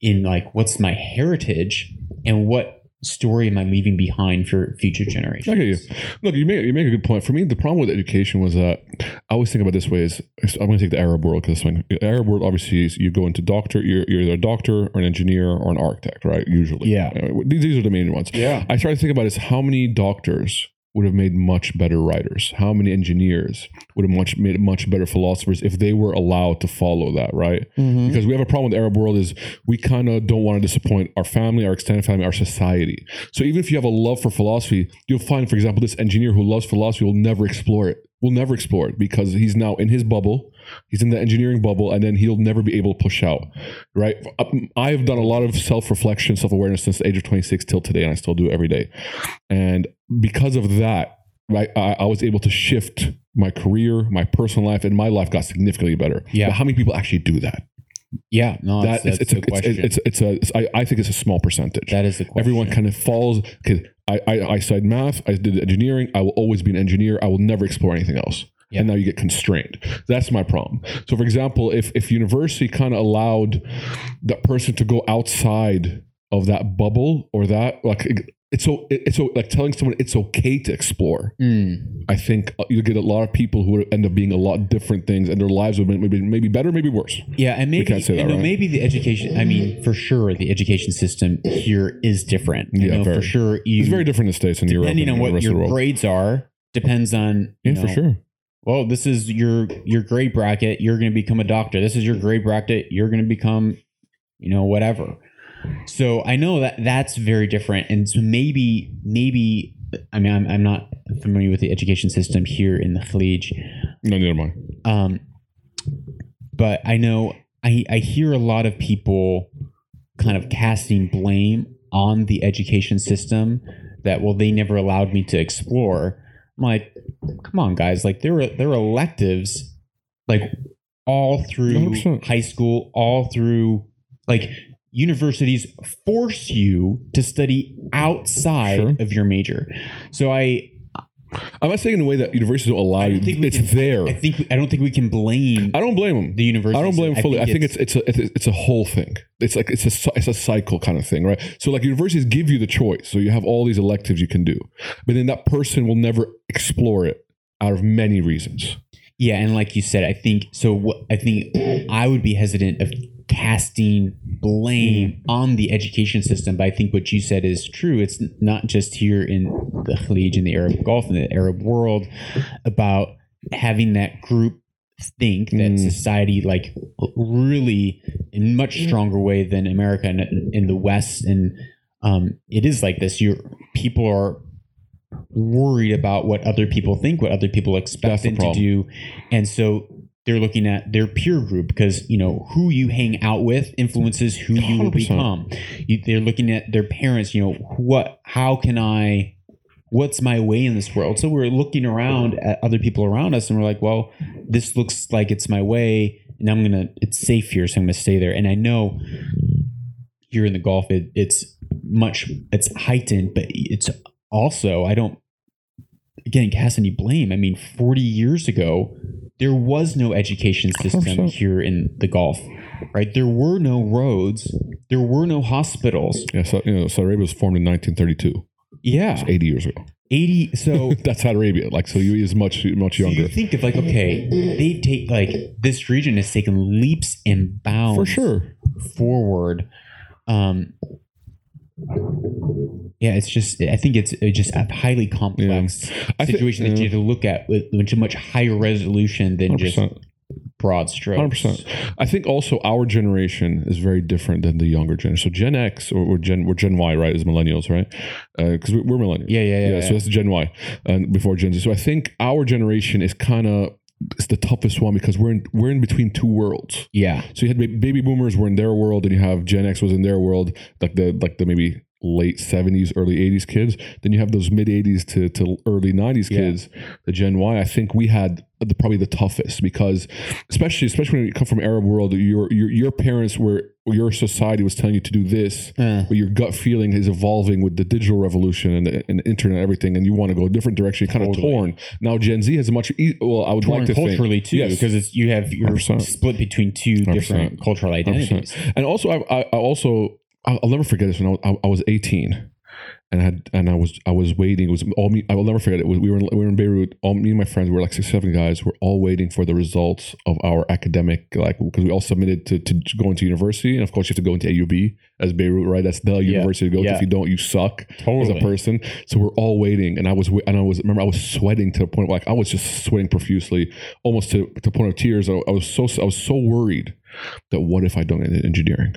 in like what's my heritage and what story am I leaving behind for future generations? Get you. Look, you make you make a good point. For me, the problem with education was that I always think about this way: is I'm going to take the Arab world because the Arab world obviously is you go into doctor, you're, you're either a doctor or an engineer or an architect, right? Usually, Yeah. These, these are the main ones. Yeah. I try to think about is how many doctors would have made much better writers? How many engineers would have much made much better philosophers if they were allowed to follow that, right? Mm-hmm. Because we have a problem with the Arab world is we kind of don't want to disappoint our family, our extended family, our society. So even if you have a love for philosophy, you'll find, for example, this engineer who loves philosophy will never explore it. Will never explore it because he's now in his bubble. He's in the engineering bubble, and then he'll never be able to push out. Right? Um, I have done a lot of self reflection, self awareness since the age of 26 till today, and I still do it every day. And because of that, right, I, I was able to shift my career, my personal life, and my life got significantly better. Yeah. But how many people actually do that? Yeah, no, that that's, it's, that's a, the question. it's, it's, it's a, I, I think it's a small percentage. that is the question. Everyone kind of falls. Cause I, I, I studied math. I did engineering. I will always be an engineer. I will never explore anything else. Yeah. And now you get constrained. That's my problem. So, for example, if if university kind of allowed that person to go outside of that bubble or that like it's so it's so like telling someone it's okay to explore. Mm. I think you get a lot of people who end up being a lot different things, and their lives would be maybe maybe better, maybe worse. Yeah, and maybe that, know, right? maybe the education. I mean, for sure, the education system here is different. You Yeah, know, for sure. You, It's very different in the states and Europe depending on what rest of the your grades are depends on. you yeah, for sure. Well, this is your your grade bracket. You're going to become a doctor. This is your grade bracket. You're going to become, you know, whatever. So I know that that's very different, and so maybe maybe I mean I'm, I'm not familiar with the education system here in the Khalij, No, neither am I. um, but I know I I hear a lot of people kind of casting blame on the education system that well they never allowed me to explore. I'm like, come on, guys! Like there were there were electives, like all through 100%. high school, all through like universities force you to study outside Sure. of your major. So I I'm not saying in a way that universities don't allow you. think It's can- there. I think I don't think we can blame I don't blame them. the university. I don't blame fully. I think, it's it's it's a it's a whole thing. It's like it's a it's a cycle kind of thing, right? So like universities give you the choice, so you have all these electives you can do, but then that person will never explore it out of many reasons. Yeah, and like you said, I think so. What I think I would be hesitant of casting blame on the education system, but I think what you said is true. It's not just here in the Khalij, in the Arab Gulf, in the Arab world, about having that group think that Mm. society like really in much stronger way than America and in the West, and um, it is like this. You're people are worried about what other people think, what other people expect them to do, and so they're looking at their peer group because you know who you hang out with influences who you will 100%. become. You, they're looking at their parents. You know what? How can I? What's my way in this world? So we're looking around at other people around us, and we're like, well, this looks like it's my way, and I'm gonna. It's safe here, so I'm gonna stay there. And I know here in the Gulf, it, it's much. It's heightened, but it's also I don't again cast any blame. I mean, 40 years ago, there was no education system 100%. here in the Gulf, right? There were no roads, there were no hospitals. Yeah, so you know, Saudi Arabia was formed in 1932, Yeah, 80 years ago. 80. So. (laughs) That's Saudi Arabia. Like so, you is much much So younger you think of like okay, they take like this region has taken leaps and bounds for sure. forward. Um, yeah, it's just I think it's uh, just a highly complex think- situation that yeah. you have to look at with, with a much higher resolution than just 100%. broad strokes. Hundred percent. I think also our generation is very different than the younger generation. So Gen X or, or Gen we're Gen Y, right? As millennials, right? Because we we're millennials. Yeah, yeah, yeah. So that's Gen Y, and before Gen Z. So I think our generation is kind of it's the toughest one because we're in we're in between two worlds. yeah, So you had baby boomers were in their world, and you have Gen X was in their world, like the like the maybe late seventies, early eighties kids. Then you have those mid eighties to, to early nineties Yeah. kids, the Gen Y. I think we had the, probably the toughest because, especially especially when you come from Arab world, your your your parents were your society was telling you to do this, Uh, but your gut feeling is evolving with the digital revolution and the, and the internet and everything, and you want to go a different direction. You're kind of torn. Now Gen Z has a much e- well. I would torn like to think culturally too, Yes. because it's you have you're 100%. split between two different cultural identities. And also, I I also I'll, I'll never forget this when I was, I, was 18 and I had and I was I was waiting. It was all me. I will never forget it. We were in, we were in Beirut. All me and my friends we were like six seven guys. We're all waiting for the results of our academic like because we all submitted to, to go into university and of course you have to go into AUB as Beirut right. That's the Yeah, university to go to. If you don't, you suck as a person. So we're all waiting, and I was and I was remember I was sweating to the point where, like I was just sweating profusely, almost to, to the point of tears. I, I was so I was so worried that what if I don't get into engineering.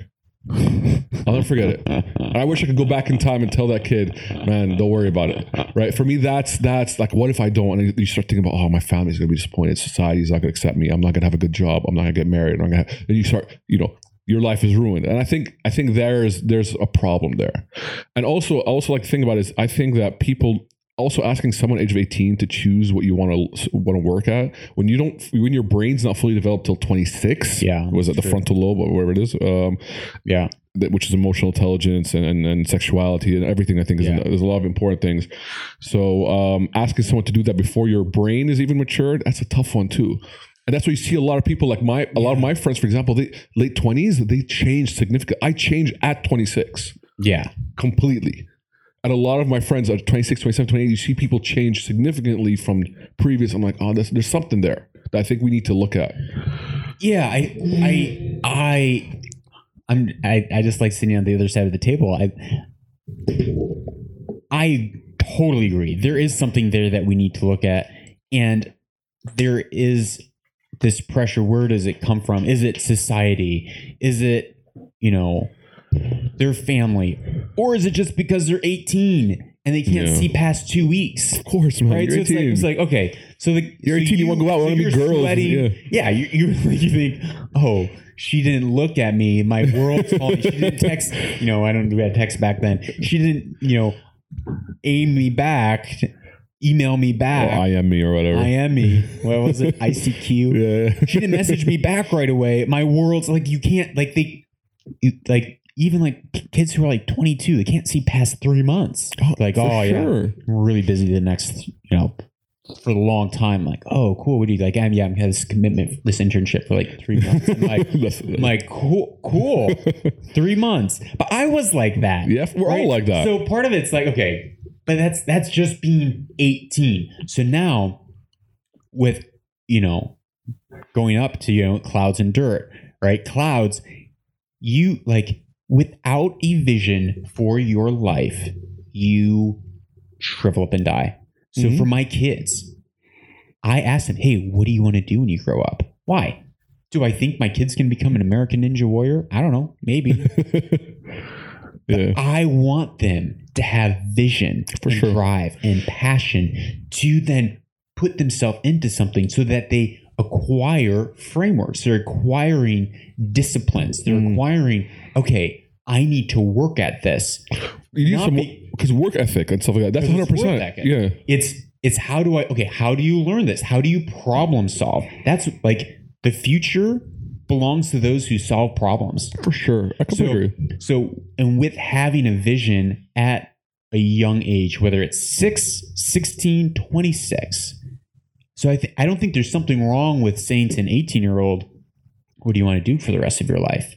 I'll never forget it. I wish I could go back in time and tell that kid, man, don't worry about it. Right? For me, that's that's like, what if I don't? And you start thinking about, oh, my family's gonna be disappointed. Society's not gonna accept me. I'm not gonna have a good job. I'm not gonna get married. I'm gonna. And you start, you know, your life is ruined. And I think I think there's there's a problem there. And also, I also like to think about is I think that people also asking someone age of 18 to choose what you want to want to work at when you don't when your brain's not fully developed till 26 Yeah, was it the true. frontal lobe or whatever it is um Yeah. that- which is emotional intelligence and, and, and sexuality and everything. I think is Yeah. there's a lot of important things. So um, asking someone to do that before your brain is even matured, that's a tough one too. And that's why you see a lot of people like my a lot of my friends, for example, they late twenties, they change significant. I changed at 26 Yeah. completely. And a lot of my friends at 26, 27, 28, you see people change significantly from previous. I'm like, oh, there's, there's something there that I think we need to look at. Yeah, I, I, I, I'm, I, I just like sitting on the other side of the table. I, I totally agree. There is something there that we need to look at, and there is this pressure. Where does it come from? Is it society? Is it, you know, their family, or is it just because they're 18 and they can't see past two weeks? Of course, man. right? You're so it's like, 18. it's like okay, so the You're so 18, you wanna go out, wanna meet you're girls, yeah. yeah. You you (laughs) you think, oh, she didn't look at me. My world's falling. She didn't text. You know, I don't do that text back then. She didn't, you know, aim me back, email me back. Oh, I am me or whatever. I am me. What was it? (laughs) ICQ. Yeah. She didn't message me back right away. My world's like you can't like they, you, like even like kids who are like 22, they can't see past three months. Oh, like For oh yeah, we're really busy the next, you know, for a long time. Like, oh, cool. What do you like? I'm, yeah, I'm have this commitment, this internship for like three months. I'm like, (laughs) I'm like, cool, cool, (laughs) three months. But I was like that. Yeah, we're all like that. So part of it's like, okay, but that's that's just being 18. So now, with you know, going up to you know clouds and dirt, right? Clouds, you like without a vision for your life, you shrivel up and die. So Mhm. for my kids, I ask them, "Hey, what do you want to do when you grow up? Why? Do I think my kids can become an American Ninja Warrior? I don't know, maybe. (laughs) yeah. I want them to have vision For and sure. drive and passion to then put themselves into something so that they acquire frameworks. They're acquiring disciplines. They're Mm. acquiring, okay, I need to work at this. You need some because work ethic and stuff like that. That's hundred percent. Yeah. It's it's how do I okay, how do you learn this? How do you problem solve? That's like the future belongs to those who solve problems. For sure. I completely agree. So, and with having a vision at a young age, whether it's 6, 16, 26. So I, th- I don't think there's something wrong with saying to an 18 year old, what do you want to do for the rest of your life?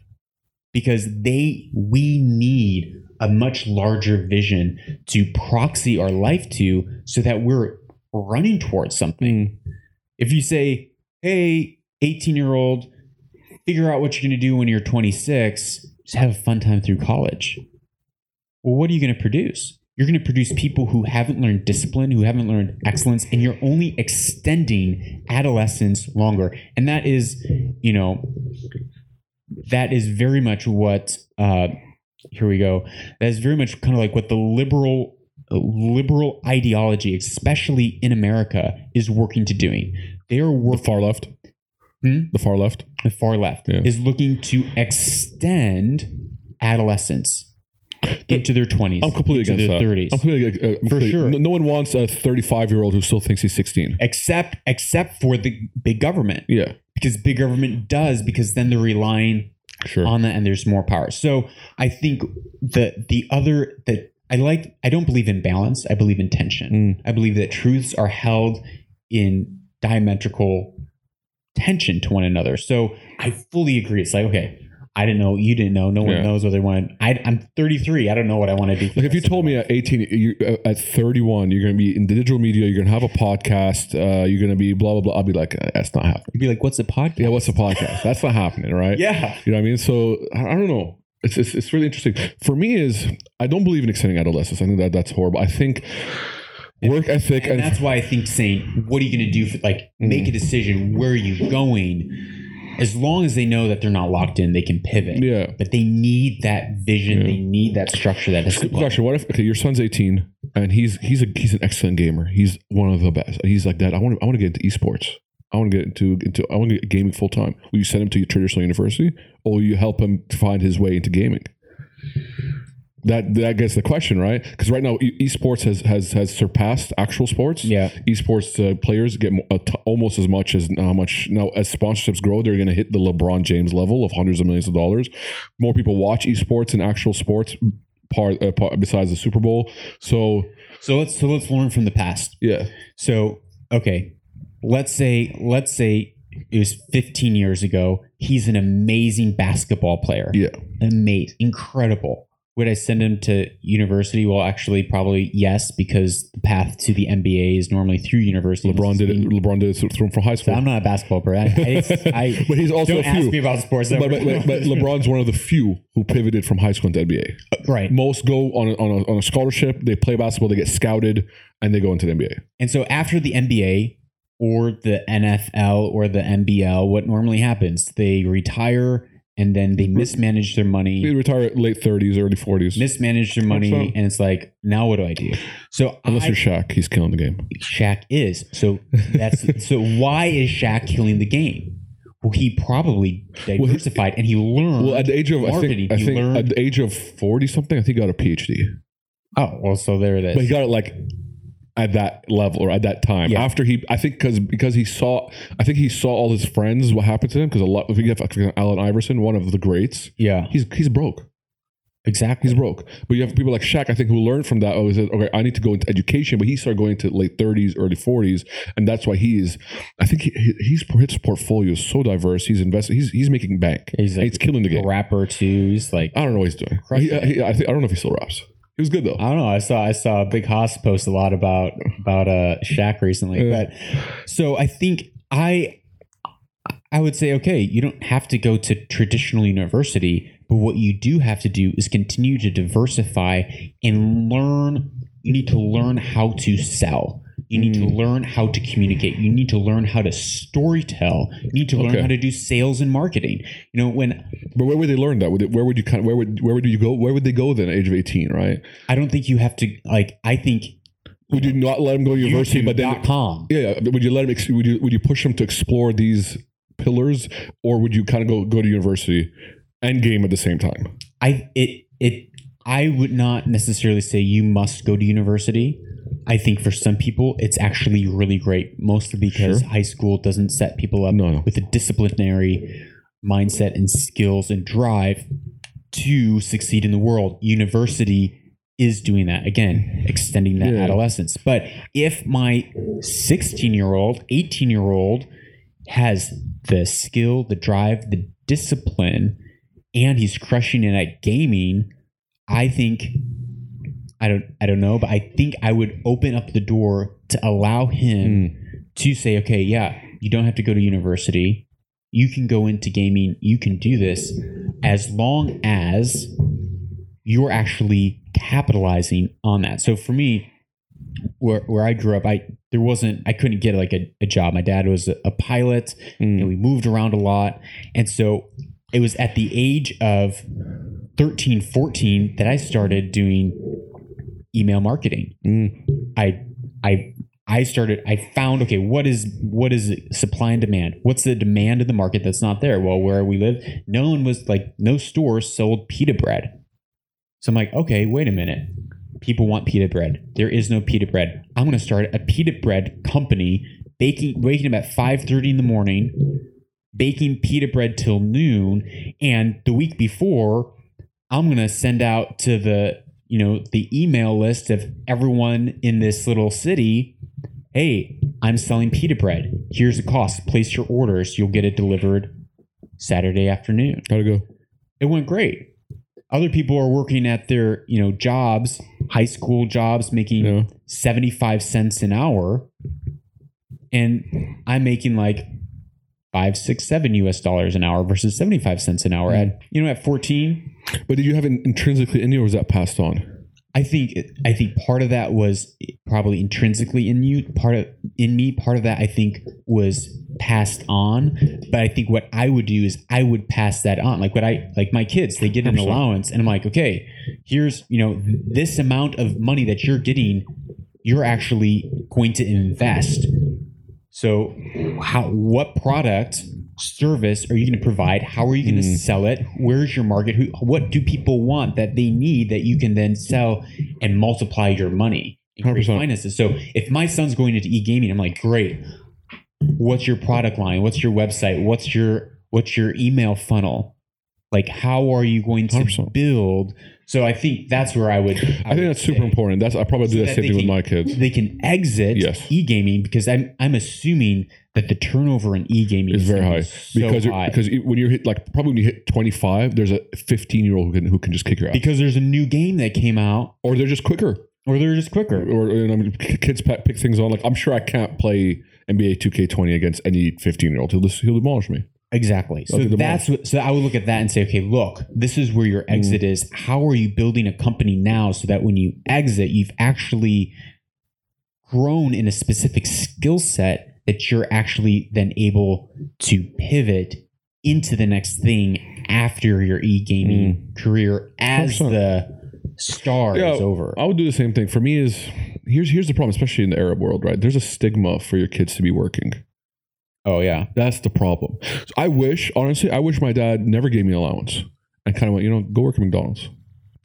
Because they, we need a much larger vision to proxy our life to so that we're running towards something. Hmm. If you say, hey, 18 year old, figure out what you're going to do when you're 26, just have a fun time through college. Well, what are you going to produce? You're going to produce people who haven't learned discipline, who haven't learned excellence, and you're only extending adolescence longer. And that is, you know, that is very much what, uh, here we go. That is very much kind of like what the liberal liberal ideology, especially in America, is working to doing. They are The far left. Hmm? The far left. the far left Yeah. is looking to extend adolescence into their 20s I'm completely into against their that. 30s I'm completely, uh, For completely- sure. No, no one wants a 35 year old who still thinks he's 16. except except for the big government Yeah. because big government does because then they're relying Sure. on that and there's more power so i think the the other that i like i don't believe in balance i believe in tension Mm. i believe that truths are held in diametrical tension to one another so i fully agree it's like okay I didn't know. You didn't know. No one Yeah. knows what they want. I, I'm 33. I don't know what I want to do. Like if you told me at 18, you, uh, at 31, you're going to be in digital media, you're going to have a podcast, uh, you're going to be blah, blah, blah. I'll be like, uh, that's not happening. you'd be like, "What's a podcast?" Yeah, what's a podcast? that's not happening, right? yeah. You know what I mean? So I, I don't know. It's, it's it's really interesting. For me, is I don't believe in extending adolescence. I think that that's horrible. I think work ethic And and, that's why I think saying, "What are you going to do?" For, like, make Mm. a decision. Where are you going? As long as they know that they're not locked in, they can pivot. yeah. But they need that vision. Yeah. They need that structure. That Good question. What if okay, your son's 18 and he's he's a he's an excellent gamer. He's one of the best. He's like that. I want to I want to get into esports. I want to get into into I want to get gaming full time. Will you send him to your traditional university, or will you help him find his way into gaming? That that gets the question right because right now e- esports has has has surpassed actual sports. Yeah. esports uh, players get mo- a t- almost as much as how much now as sponsorships grow. They're going to hit the LeBron James level of hundreds of millions of dollars. More people watch esports and actual sports part, uh, part besides the Super Bowl. So So let's so let's learn from the past. yeah, So okay, let's say let's say it was 15 years ago. He's an amazing basketball player. yeah, Amazing, incredible. Would I send him to university? Well, actually, probably yes, because the path to the NBA is normally through university. LeBron did it. LeBron did it from, from high school. I'm not a basketball player. I, I, (laughs) I but he's also don't a ask few. me about sports. But, but, but, but (laughs) LeBron's one of the few who pivoted from high school into NBA. Uh, right. Most go on a, on, a, on a scholarship. They play basketball. They get scouted, and they go into the NBA. And so after the NBA or the NFL or the NBL, what normally happens? They retire and then they mm-hmm. mismanage their money. They retire at late thirties, early forties. mismanage their money, so. and it's like, now what do I do? So Unless I, you're Shaq, he's killing the game. Shaq is. So that's (laughs) so. Why is Shaq killing the game? Well, he probably he- diversified and he learned. Well, at the age of I think I think learned- at the age of forty something, I think he got a PhD. oh, well, so there it is. But he got it like at that level or at that time. Yeah. After he, I think because because he saw, I think he saw all his friends what happened to them because a lot. If you have Allen Iverson, one of the greats, yeah, he's he's broke. exactly. He's broke. But you have people like Shaq, I think, who learned from that. Oh, he said, okay, I need to go into education. But he started going to late 30s, early 40s. And that's why he's, I think he, he- he's, his portfolio is so diverse. He's invested, he's, he's making bank. He's like He's killing the game. rapper too. He's like, I don't know what he's doing. He- he- I, think, I don't know if he still raps. He was good though. I don't know. I saw I saw a Big Haas post a lot about about uh Shaq recently. Yeah. But so I think I I would say okay, you don't have to go to traditional university, but what you do have to do is continue to diversify and learn. You need to learn how to sell. You need to Mm. learn how to communicate. You need to learn how to storytell. You need to learn Okay. how to do sales and marketing. You know, when But where would they learn that? Would it, where would you kind of, where would, where would you go? Where would they go then at age of 18, right? I don't think you have to like I think Would you not let them go to university, but then, yeah, yeah, would you let them, would you, would you push them to explore these pillars or would you kind of go, go to university and game at the same time? I it it I would not necessarily say you must go to university. I think for some people it's actually really great, mostly because Sure. high school doesn't set people up No, no. with a disciplinary mindset and skills and drive to succeed in the world. University is doing that again, extending that Yeah. adolescence. But if my 16 year old, 18 year old has the skill, the drive, the discipline, and he's crushing it at gaming, I think I don't I don't know, but I think I would open up the door to allow him hmm. to say, okay, yeah, you don't have to go to university. You can go into gaming. You can do this as long as you're actually capitalizing on that. So for me, where where I grew up, I there wasn't I couldn't get like a, a job. My dad was a, a pilot, hmm. and we moved around a lot, and so it was at the age of 13, 14 that I started doing email marketing. Mm. I I I started I found okay what is what is supply and demand? What's the demand in the market that's not there? Well where we live no one was like no stores sold pita bread. So I'm like okay wait a minute. People want pita bread. There is no pita bread. I'm going to start a pita bread company baking waking up at 5:30 in the morning baking pita bread till noon and the week before I'm going to send out to the you know the email list of everyone in this little city hey i'm selling pita bread here's the cost place your orders you'll get it delivered saturday afternoon it go? it went great. Other people are working at their, you know, jobs, high school jobs, making Yeah. 75 cents an hour. And I'm making like five, six, seven US dollars an hour versus 75 cents an hour at, mm-hmm. you know, at 14. But did you have it intrinsically in you, or was that passed on? I think I think part of that was probably intrinsically in you. Part of in me, part of that I think was passed on. But I think what I would do is I would pass that on. Like what I like my kids, they get an 100%. allowance, and I'm like, okay, here's you know this amount of money that you're getting, you're actually going to invest. So, how what product service are you going to provide? How are you going to Mm. sell it? Where's your market? Who what do people want that they need that you can then sell and multiply your money and create 100%. finances? So, if my son's going into e-gaming, I'm like, great. What's your product line? What's your website? What's your what's your email funnel? Like, how are you going to 100%. build? So, I think that's where I would. I, think would that's super say important. That's I probably So do that same thing with my kids. They can exit Yes. e-gaming because I'm I'm assuming that the turnover in e-gaming is very high so because high. because when you're hit like probably when you hit 25, there's a 15 year old who can who can just kick your ass, because there's a new game that came out, or they're just quicker, or they're just quicker. or you I mean, kids pick things on. Like I'm sure I can't play NBA 2K20 against any 15 year old. He'll just- he'll demolish me. Exactly. So that's what. So I would look at that and say, okay, look, this is where your Mm. exit is. How are you building a company now so that when you exit, you've actually grown in a specific skill set that you're actually then able to pivot into the next thing after your e-gaming career as 100%. the star Mm. Yeah, is over. I would do the same thing. For me, is here's here's the problem, especially in the Arab world, right? There's a stigma for your kids to be working. Oh yeah. That's the problem. So I wish, honestly, I wish my dad never gave me allowance and kind of went, you know, go work at McDonald's,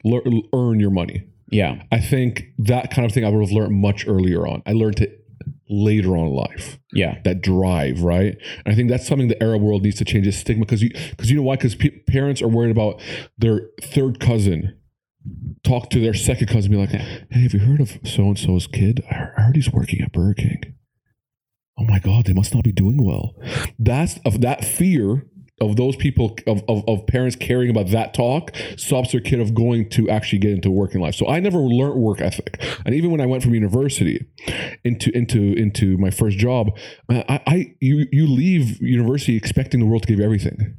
Lear, earn your money. Yeah. I think that kind of thing I would have learned much earlier on. I learned it later on in life. Yeah. That drive, right? And I think that's something the Arab world needs to change. This stigma because you because you know why? Because pe- parents are worried about their third cousin talk to their second cousin, be like, "Hey, have you heard of so and so's kid? I heard he's working at Burger King. Oh my God, they must not be doing well." That's of that fear of those people of, of, of parents caring about that talk stops their kid of going to actually get into working life. So I never learned work ethic, and even when I went from university into into into my first job, uh, I, I you you leave university expecting the world to give everything.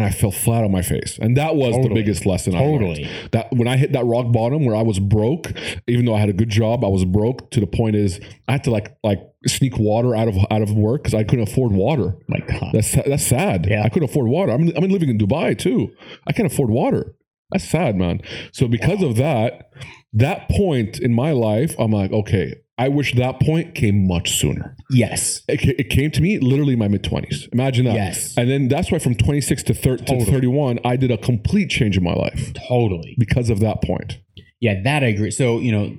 And I fell flat on my face, and that was the biggest lesson. I learned. Totally. That when I hit that rock bottom where I was broke, even though I had a good job, I was broke. To the point is, I had to like like sneak water out of out of work because I couldn't afford water. My God. That's that's sad. Yeah. I couldn't afford water. I'm I'm living in Dubai too. I can't afford water. That's sad, man. So because of that, that point in my life, I'm like, okay, I wish that point came much sooner. yes. It, it came to me literally in my mid 20s. Imagine that. Yes. And then that's why from 26 to, thir- Totally. to 31, I did a complete change in my life Totally. because of that point. Yeah, that I agree. So you know,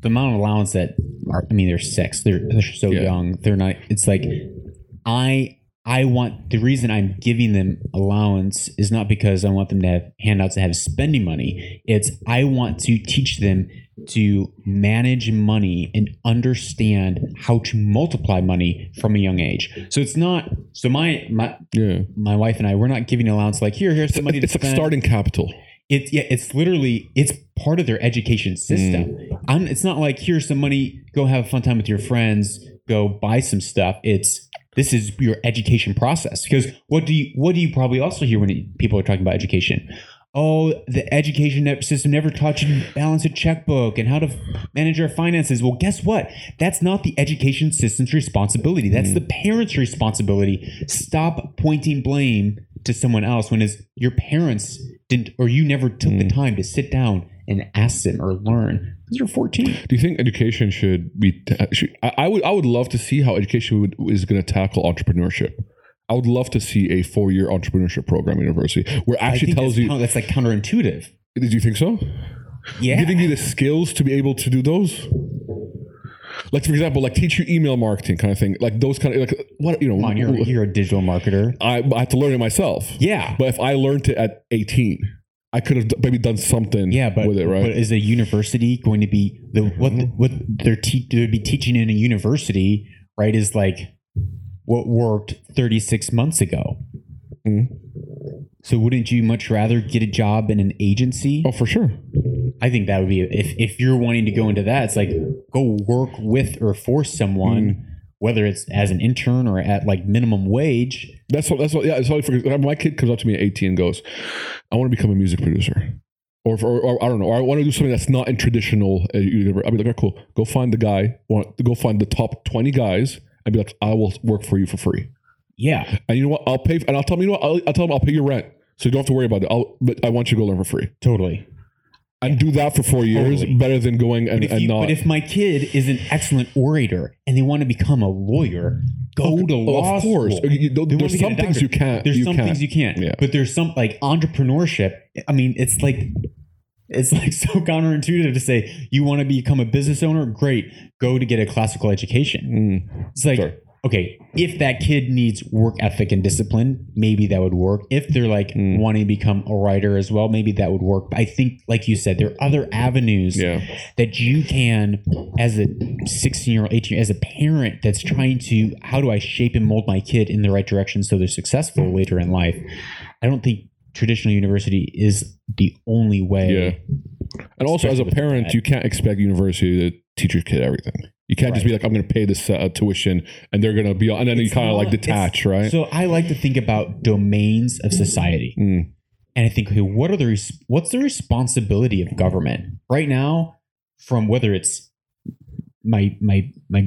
the amount of allowance that are, I mean, they're six. They're they're so Yeah. young. They're not. It's like I I want the reason I'm giving them allowance is not because I want them to have handouts to have spending money. It's I want to teach them to manage money and understand how to multiply money from a young age. So it's not. So my my Yeah. my wife and I we're not giving allowance like here here's some money It's to like starting capital. it's yeah it's literally it's part of their education system Mm. I'm, it's not like here's some money go have a fun time with your friends go buy some stuff it's this is your education process. Because what do you what do you probably also hear when people are talking about education? Oh the education system never taught you to balance a checkbook and how to manage our finances. Well guess what? That's not the education system's responsibility. That's the mm. parents responsibility. Stop pointing blame to someone else when it's your parents didn't or you never took the hmm. time to sit down and ask them or learn because you're 14 Do you think education should be? Uh, should, I, I would. I would love to see how education would, is going to tackle entrepreneurship. I would love to see a four-year entrepreneurship program university where actually tells that's, you. that's like counterintuitive Did you think so? yeah giving you think you need the skills to be able to do those? Like for example, like teach you email marketing kind of thing, like those kind of like what you know. On, you're, you're a digital marketer I, I had to learn it myself. yeah But if I learned it at 18, I could have maybe done something yeah but, with it, right? but is a university going to be the what what they're te- they'd be teaching in a university right is like what worked 36 months ago Mhm. So wouldn't you much rather get a job in an agency? Oh, for sure. I think that would be if if you're wanting to go into that, it's like go work with or for someone, Mm. whether it's as an intern or at like minimum wage. That's what. That's what. Yeah. It's only for my kid comes up to me at 18 and goes, "I want to become a music producer." Or, or, or I don't know. Or I want to do something that's not in traditional. Uh, I'll be like, "Okay, cool. Go find the guy. Want go find the top twenty guys and be like, I will work for you for free. Yeah, And you know what? I'll pay. And I'll tell them. You know what? I'll, I'll tell them I'll pay your rent, so you don't have to worry about it. I'll, but I want you to go learn for free totally. And do that for four years. Totally. Better than going and, But if, and you, not. but if my kid is an excellent orator and they want to become a lawyer, go to Oh, law of course, school. You- you- They want there's to some things you can't. There's you some can't. things you can't. Yeah. But there's some like entrepreneurship. I mean, it's like it's like (laughs) so counterintuitive to say you want to become a business owner. Great, go to get a classical education. Mm, It's like Sorry. Okay, if that kid needs work ethic and discipline, maybe that would work. If they're like Mm. wanting to become a writer as well, maybe that would work. But I think, like you said, there are other avenues yeah. that you can as a 16 year old 18 year as a parent that's trying to how do i shape and mold my kid in the right direction so they're successful later in life i don't think traditional university is the only way Yeah. And also, as a parent, you can't expect university to teach your kid everything. You can't just be like, I'm going to pay this uh, tuition and they're going to be, and then you It's kind of like not- it's- detach, right? so i like to think about domains of society Mm, and i think okay what are the res- what's the responsibility of government right now from whether it's my my my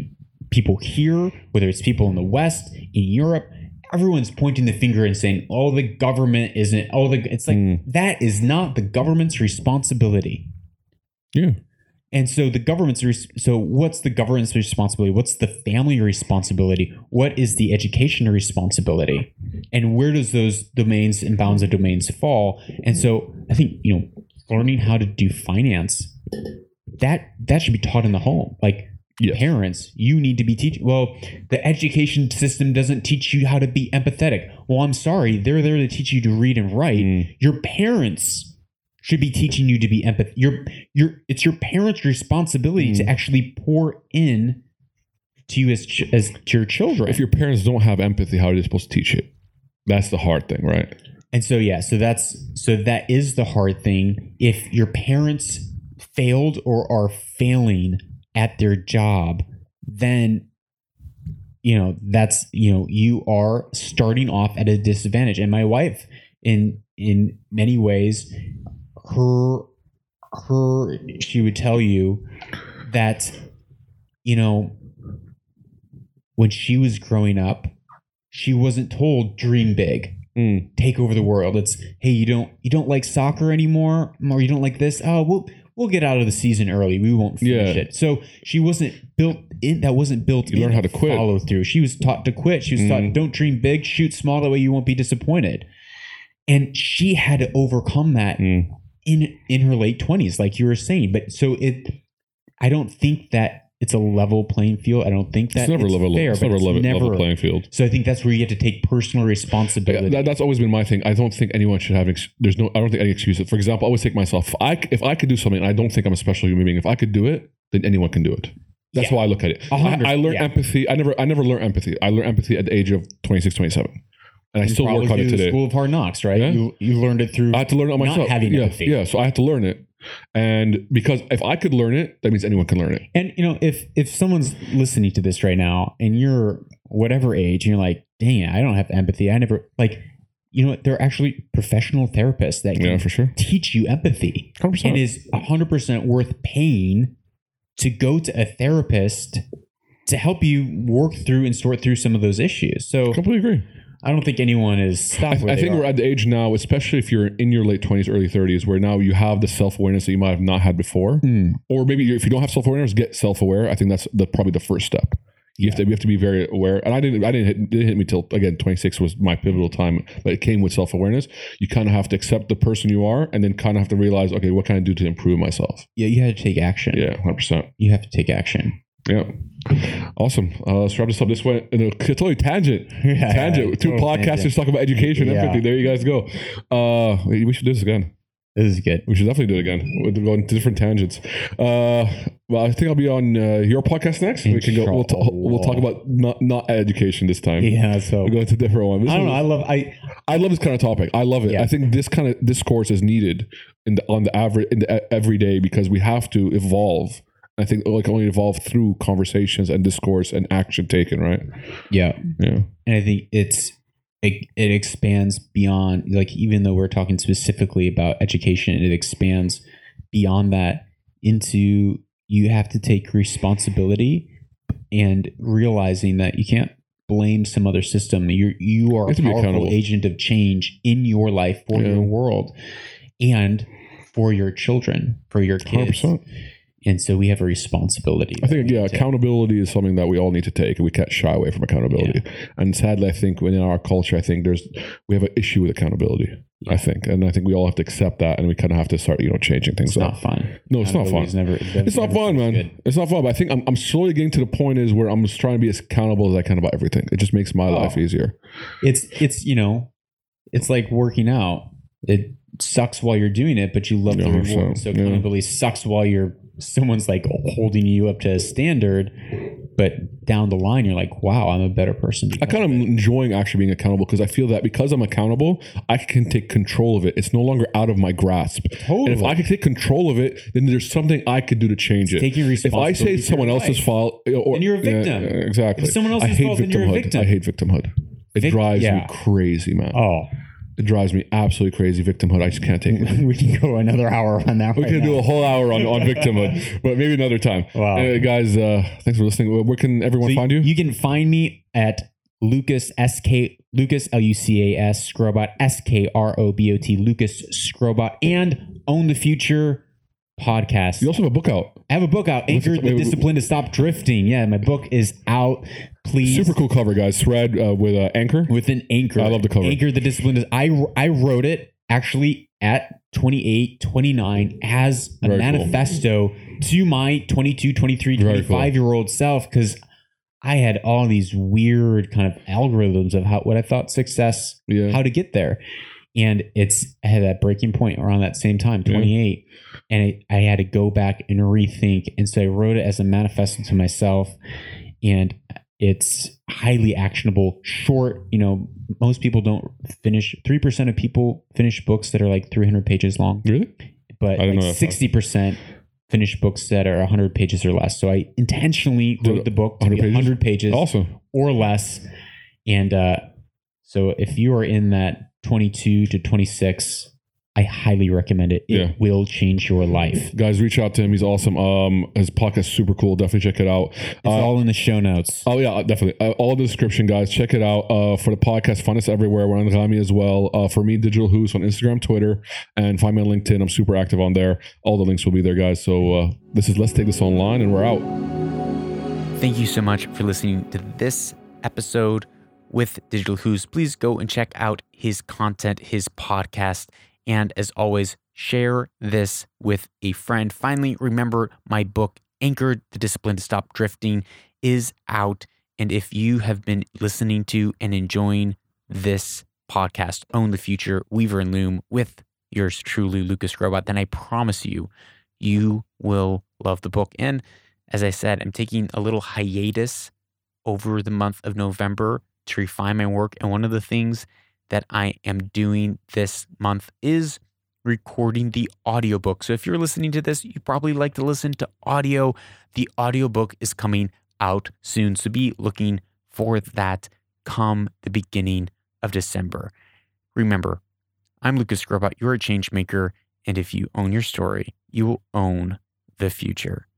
people here whether it's people in the west in europe everyone's pointing the finger and saying oh the government isn't oh the it's like Mm. that is not the government's responsibility yeah. And so the government's res- so what's the government's responsibility? What's the family responsibility? What is the education responsibility? And where does those domains and bounds of domains fall? And so I think, you know, learning how to do finance, that that should be taught in the home. Like Yes. parents, you need to be teaching. Well, the education system doesn't teach you how to be empathetic. Well, I'm sorry, they're there to teach you to read and write. Mm, Your parents should be teaching you to be empath. Your your it's your parents' responsibility to Mm. actually pour in to you as ch- as to your children. if your parents don't have empathy, how are they supposed to teach it? That's the hard thing, right? and so yeah, so that's so that is the hard thing. If your parents failed or are failing at their job, then you know that's you know you are starting off at a disadvantage. And my wife, in in many ways, her her she would tell you that you know when she was growing up, she wasn't told dream big Mm, take over the world. It's hey, you don't you don't like soccer anymore, or you don't like this. Oh, we'll we'll get out of the season early. We won't finish Yeah. it. So she wasn't built in. That wasn't built. You in learn how to quit. Follow through. She was taught to quit. She was Mm. taught don't dream big, shoot small. That way you won't be disappointed. And she had to overcome that mm. In in her late twenties, like you were saying. But so it, I don't think that it's a level playing field. I don't think that It's never it's level. fair, it's never it's level, never. level playing field. So I think that's where you have to take personal Yeah, responsibility. that, that's always been my thing. I don't think anyone should have. Ex- there's no. I don't think any excuses. For example, I always take myself. If I if I could do something, and I don't think I'm a special human being. If I could do it, then anyone can do it. That's Yeah. why I look at it. I, I learned yeah. empathy. I never. I never learned empathy. I learned empathy at the age of 26, 27. And I You still work on it today. School of Hard Knocks, right? Yeah. You you learned it through. I had to learn it myself. having yeah, empathy. yeah. So I had to learn it, and because if I could learn it, that means anyone can learn it. and you know, if if someone's listening to this right now and you're whatever age, and you're like, dang it, I don't have empathy. I never like. You know what? There are actually professional therapists that can Yeah, for sure. teach you empathy. Hundred and percent. is 100% worth paying to go to a therapist to help you work through and sort through some of those issues. So Completely agree. I don't think anyone is I, stopped. I they think are. we're at the age now, especially if you're in your late twenties, early thirties, where now you have the self awareness that you might have not had before, Hmm. or maybe if you don't have self awareness, get self aware. I think that's the probably the first step. You have to you have to be very aware. And I didn't I didn't hit, didn't hit me till again twenty six was my pivotal time, but it came with self awareness. You kind of have to accept the person you are, and then kind of have to realize, okay, what can I do to improve myself? Yeah, you had to take action. Yeah, hundred percent. You have to take action. Yeah, awesome. Uh, let's wrap this up. This went in a totally tangent. (laughs) tangent. Two total podcasters tangent. talk about education, Yeah. empathy. There you guys go. Uh, we should do this again. This is good. We should definitely do it again. We'll go into different tangents. Uh, well, I think I'll be on uh, your podcast next. We can go. We'll, ta- we'll talk about not not education this time. Yeah, so We'll go to a different one. This I don't know. one- I love I I love this kind of topic. I love it. Yeah. I think this kind of discourse is needed in the, on the average in the everyday because we have to evolve. I think like only evolve through conversations and discourse and action taken. Right? Yeah. Yeah. and I think it's it, it expands beyond like even though we're talking specifically about education, it expands beyond that into you have to take responsibility and realizing that you can't blame some other system. You're you are You a powerful agent of change in your life for Yeah. your world and for your children, for your kids. percent. And so we have a responsibility. I think yeah, accountability is something that we all need to take, and we can't shy away from accountability. And sadly, I think within our culture, I think there's we have an issue with accountability. I think, and I think we all have to accept that, and we kind of have to start, you know, changing things It's up. not fun. No, it's not fun. Never, It's not fun, man. Good. It's not fun. But I think I'm, I'm slowly getting to the point is where I'm just trying to be as accountable as I can about everything. It just makes my Oh. life easier. It's it's you know, it's like working out. It sucks while you're doing it, but you love the Yeah, reward. so, So yeah. accountability sucks while you're someone's like holding you up to a standard, but down the line you're like, wow, I'm a better person. I kind of enjoying actually being accountable because I feel that because I'm accountable, I can take control of it. It's no longer out of my grasp. totally. And if I can take control of it, then there's something I could do to change it. taking responsibility if I say for someone else's life. fault, eh, or Then you're a victim. yeah, exactly. If someone else's fault, then you're a victimhood. victim. I hate victimhood. It Vic- drives me crazy, man. Oh, It drives me absolutely crazy. Victimhood. I just can't take it. (laughs) we can go another hour on that. We right can do a whole hour on, on victimhood, (laughs) but maybe another time. Wow. Uh, guys, uh, thanks for listening. Where can everyone So find you? You can find me at Lucas S K Lucas L U C A S Skrobot S K R O B O T Lucas Skrobot and Own the Future podcast. You also have a book out. I have a book out, Anchored the Discipline to Stop Drifting. Yeah, my book is out. Please. Super cool cover, guys. Thread uh, with uh, Anchor. With an anchor. I love the cover. Anchored the Discipline. To, I, I wrote it actually at 28, 29 as a Very cool. manifesto to my 22, 23, Very cool. 25 year old self because I had all these weird kind of algorithms of how what I thought success, Yeah. how to get there. And it's I had that breaking point around that same time, Yeah. 28. And I, I had to go back and rethink. And so I wrote it as a manifesto to myself. And it's highly actionable, short. You know, most people don't finish, 3% of people finish books that are like 300 pages long really? but like sixty percent finish books that are hundred pages or less. So I intentionally wrote the book to be 100 pages? hundred pages Awesome. or less. And uh, so if you are in that twenty-two to twenty-six, I highly recommend it. It Yeah. will change your life. Guys, reach out to him. He's awesome. Um, his podcast is super cool. Definitely check it out. It's Uh, all in the show notes. Oh yeah, definitely. Uh, all in the description, guys. Check it out. Uh, for the podcast, find us everywhere. We're on Rami as well. Uh, for me, Digital Hoos on Instagram, Twitter, and find me on LinkedIn. I'm super active on there. All the links will be there, guys. So uh, this is Let's Take This Online, and we're out. Thank you so much for listening to this episode with Digital Hoos. Please go and check out his content, his podcast, and as always, share this with a friend. Finally, remember my book, Anchored the Discipline to Stop Drifting, is out. And if you have been listening to and enjoying this podcast, Own the Future, Weaver and Loom, with yours truly, Lucas Skrobot, then I promise you, you will love the book. And as I said, I'm taking a little hiatus over the month of November to refine my work. And one of the things that I am doing this month is recording the audiobook. So if you're listening to this, you probably like to listen to audio. The audiobook is coming out soon. So be looking for that come the beginning of December. Remember, I'm Lucas Skrobot. You're a change maker. And if you own your story, you will own the future.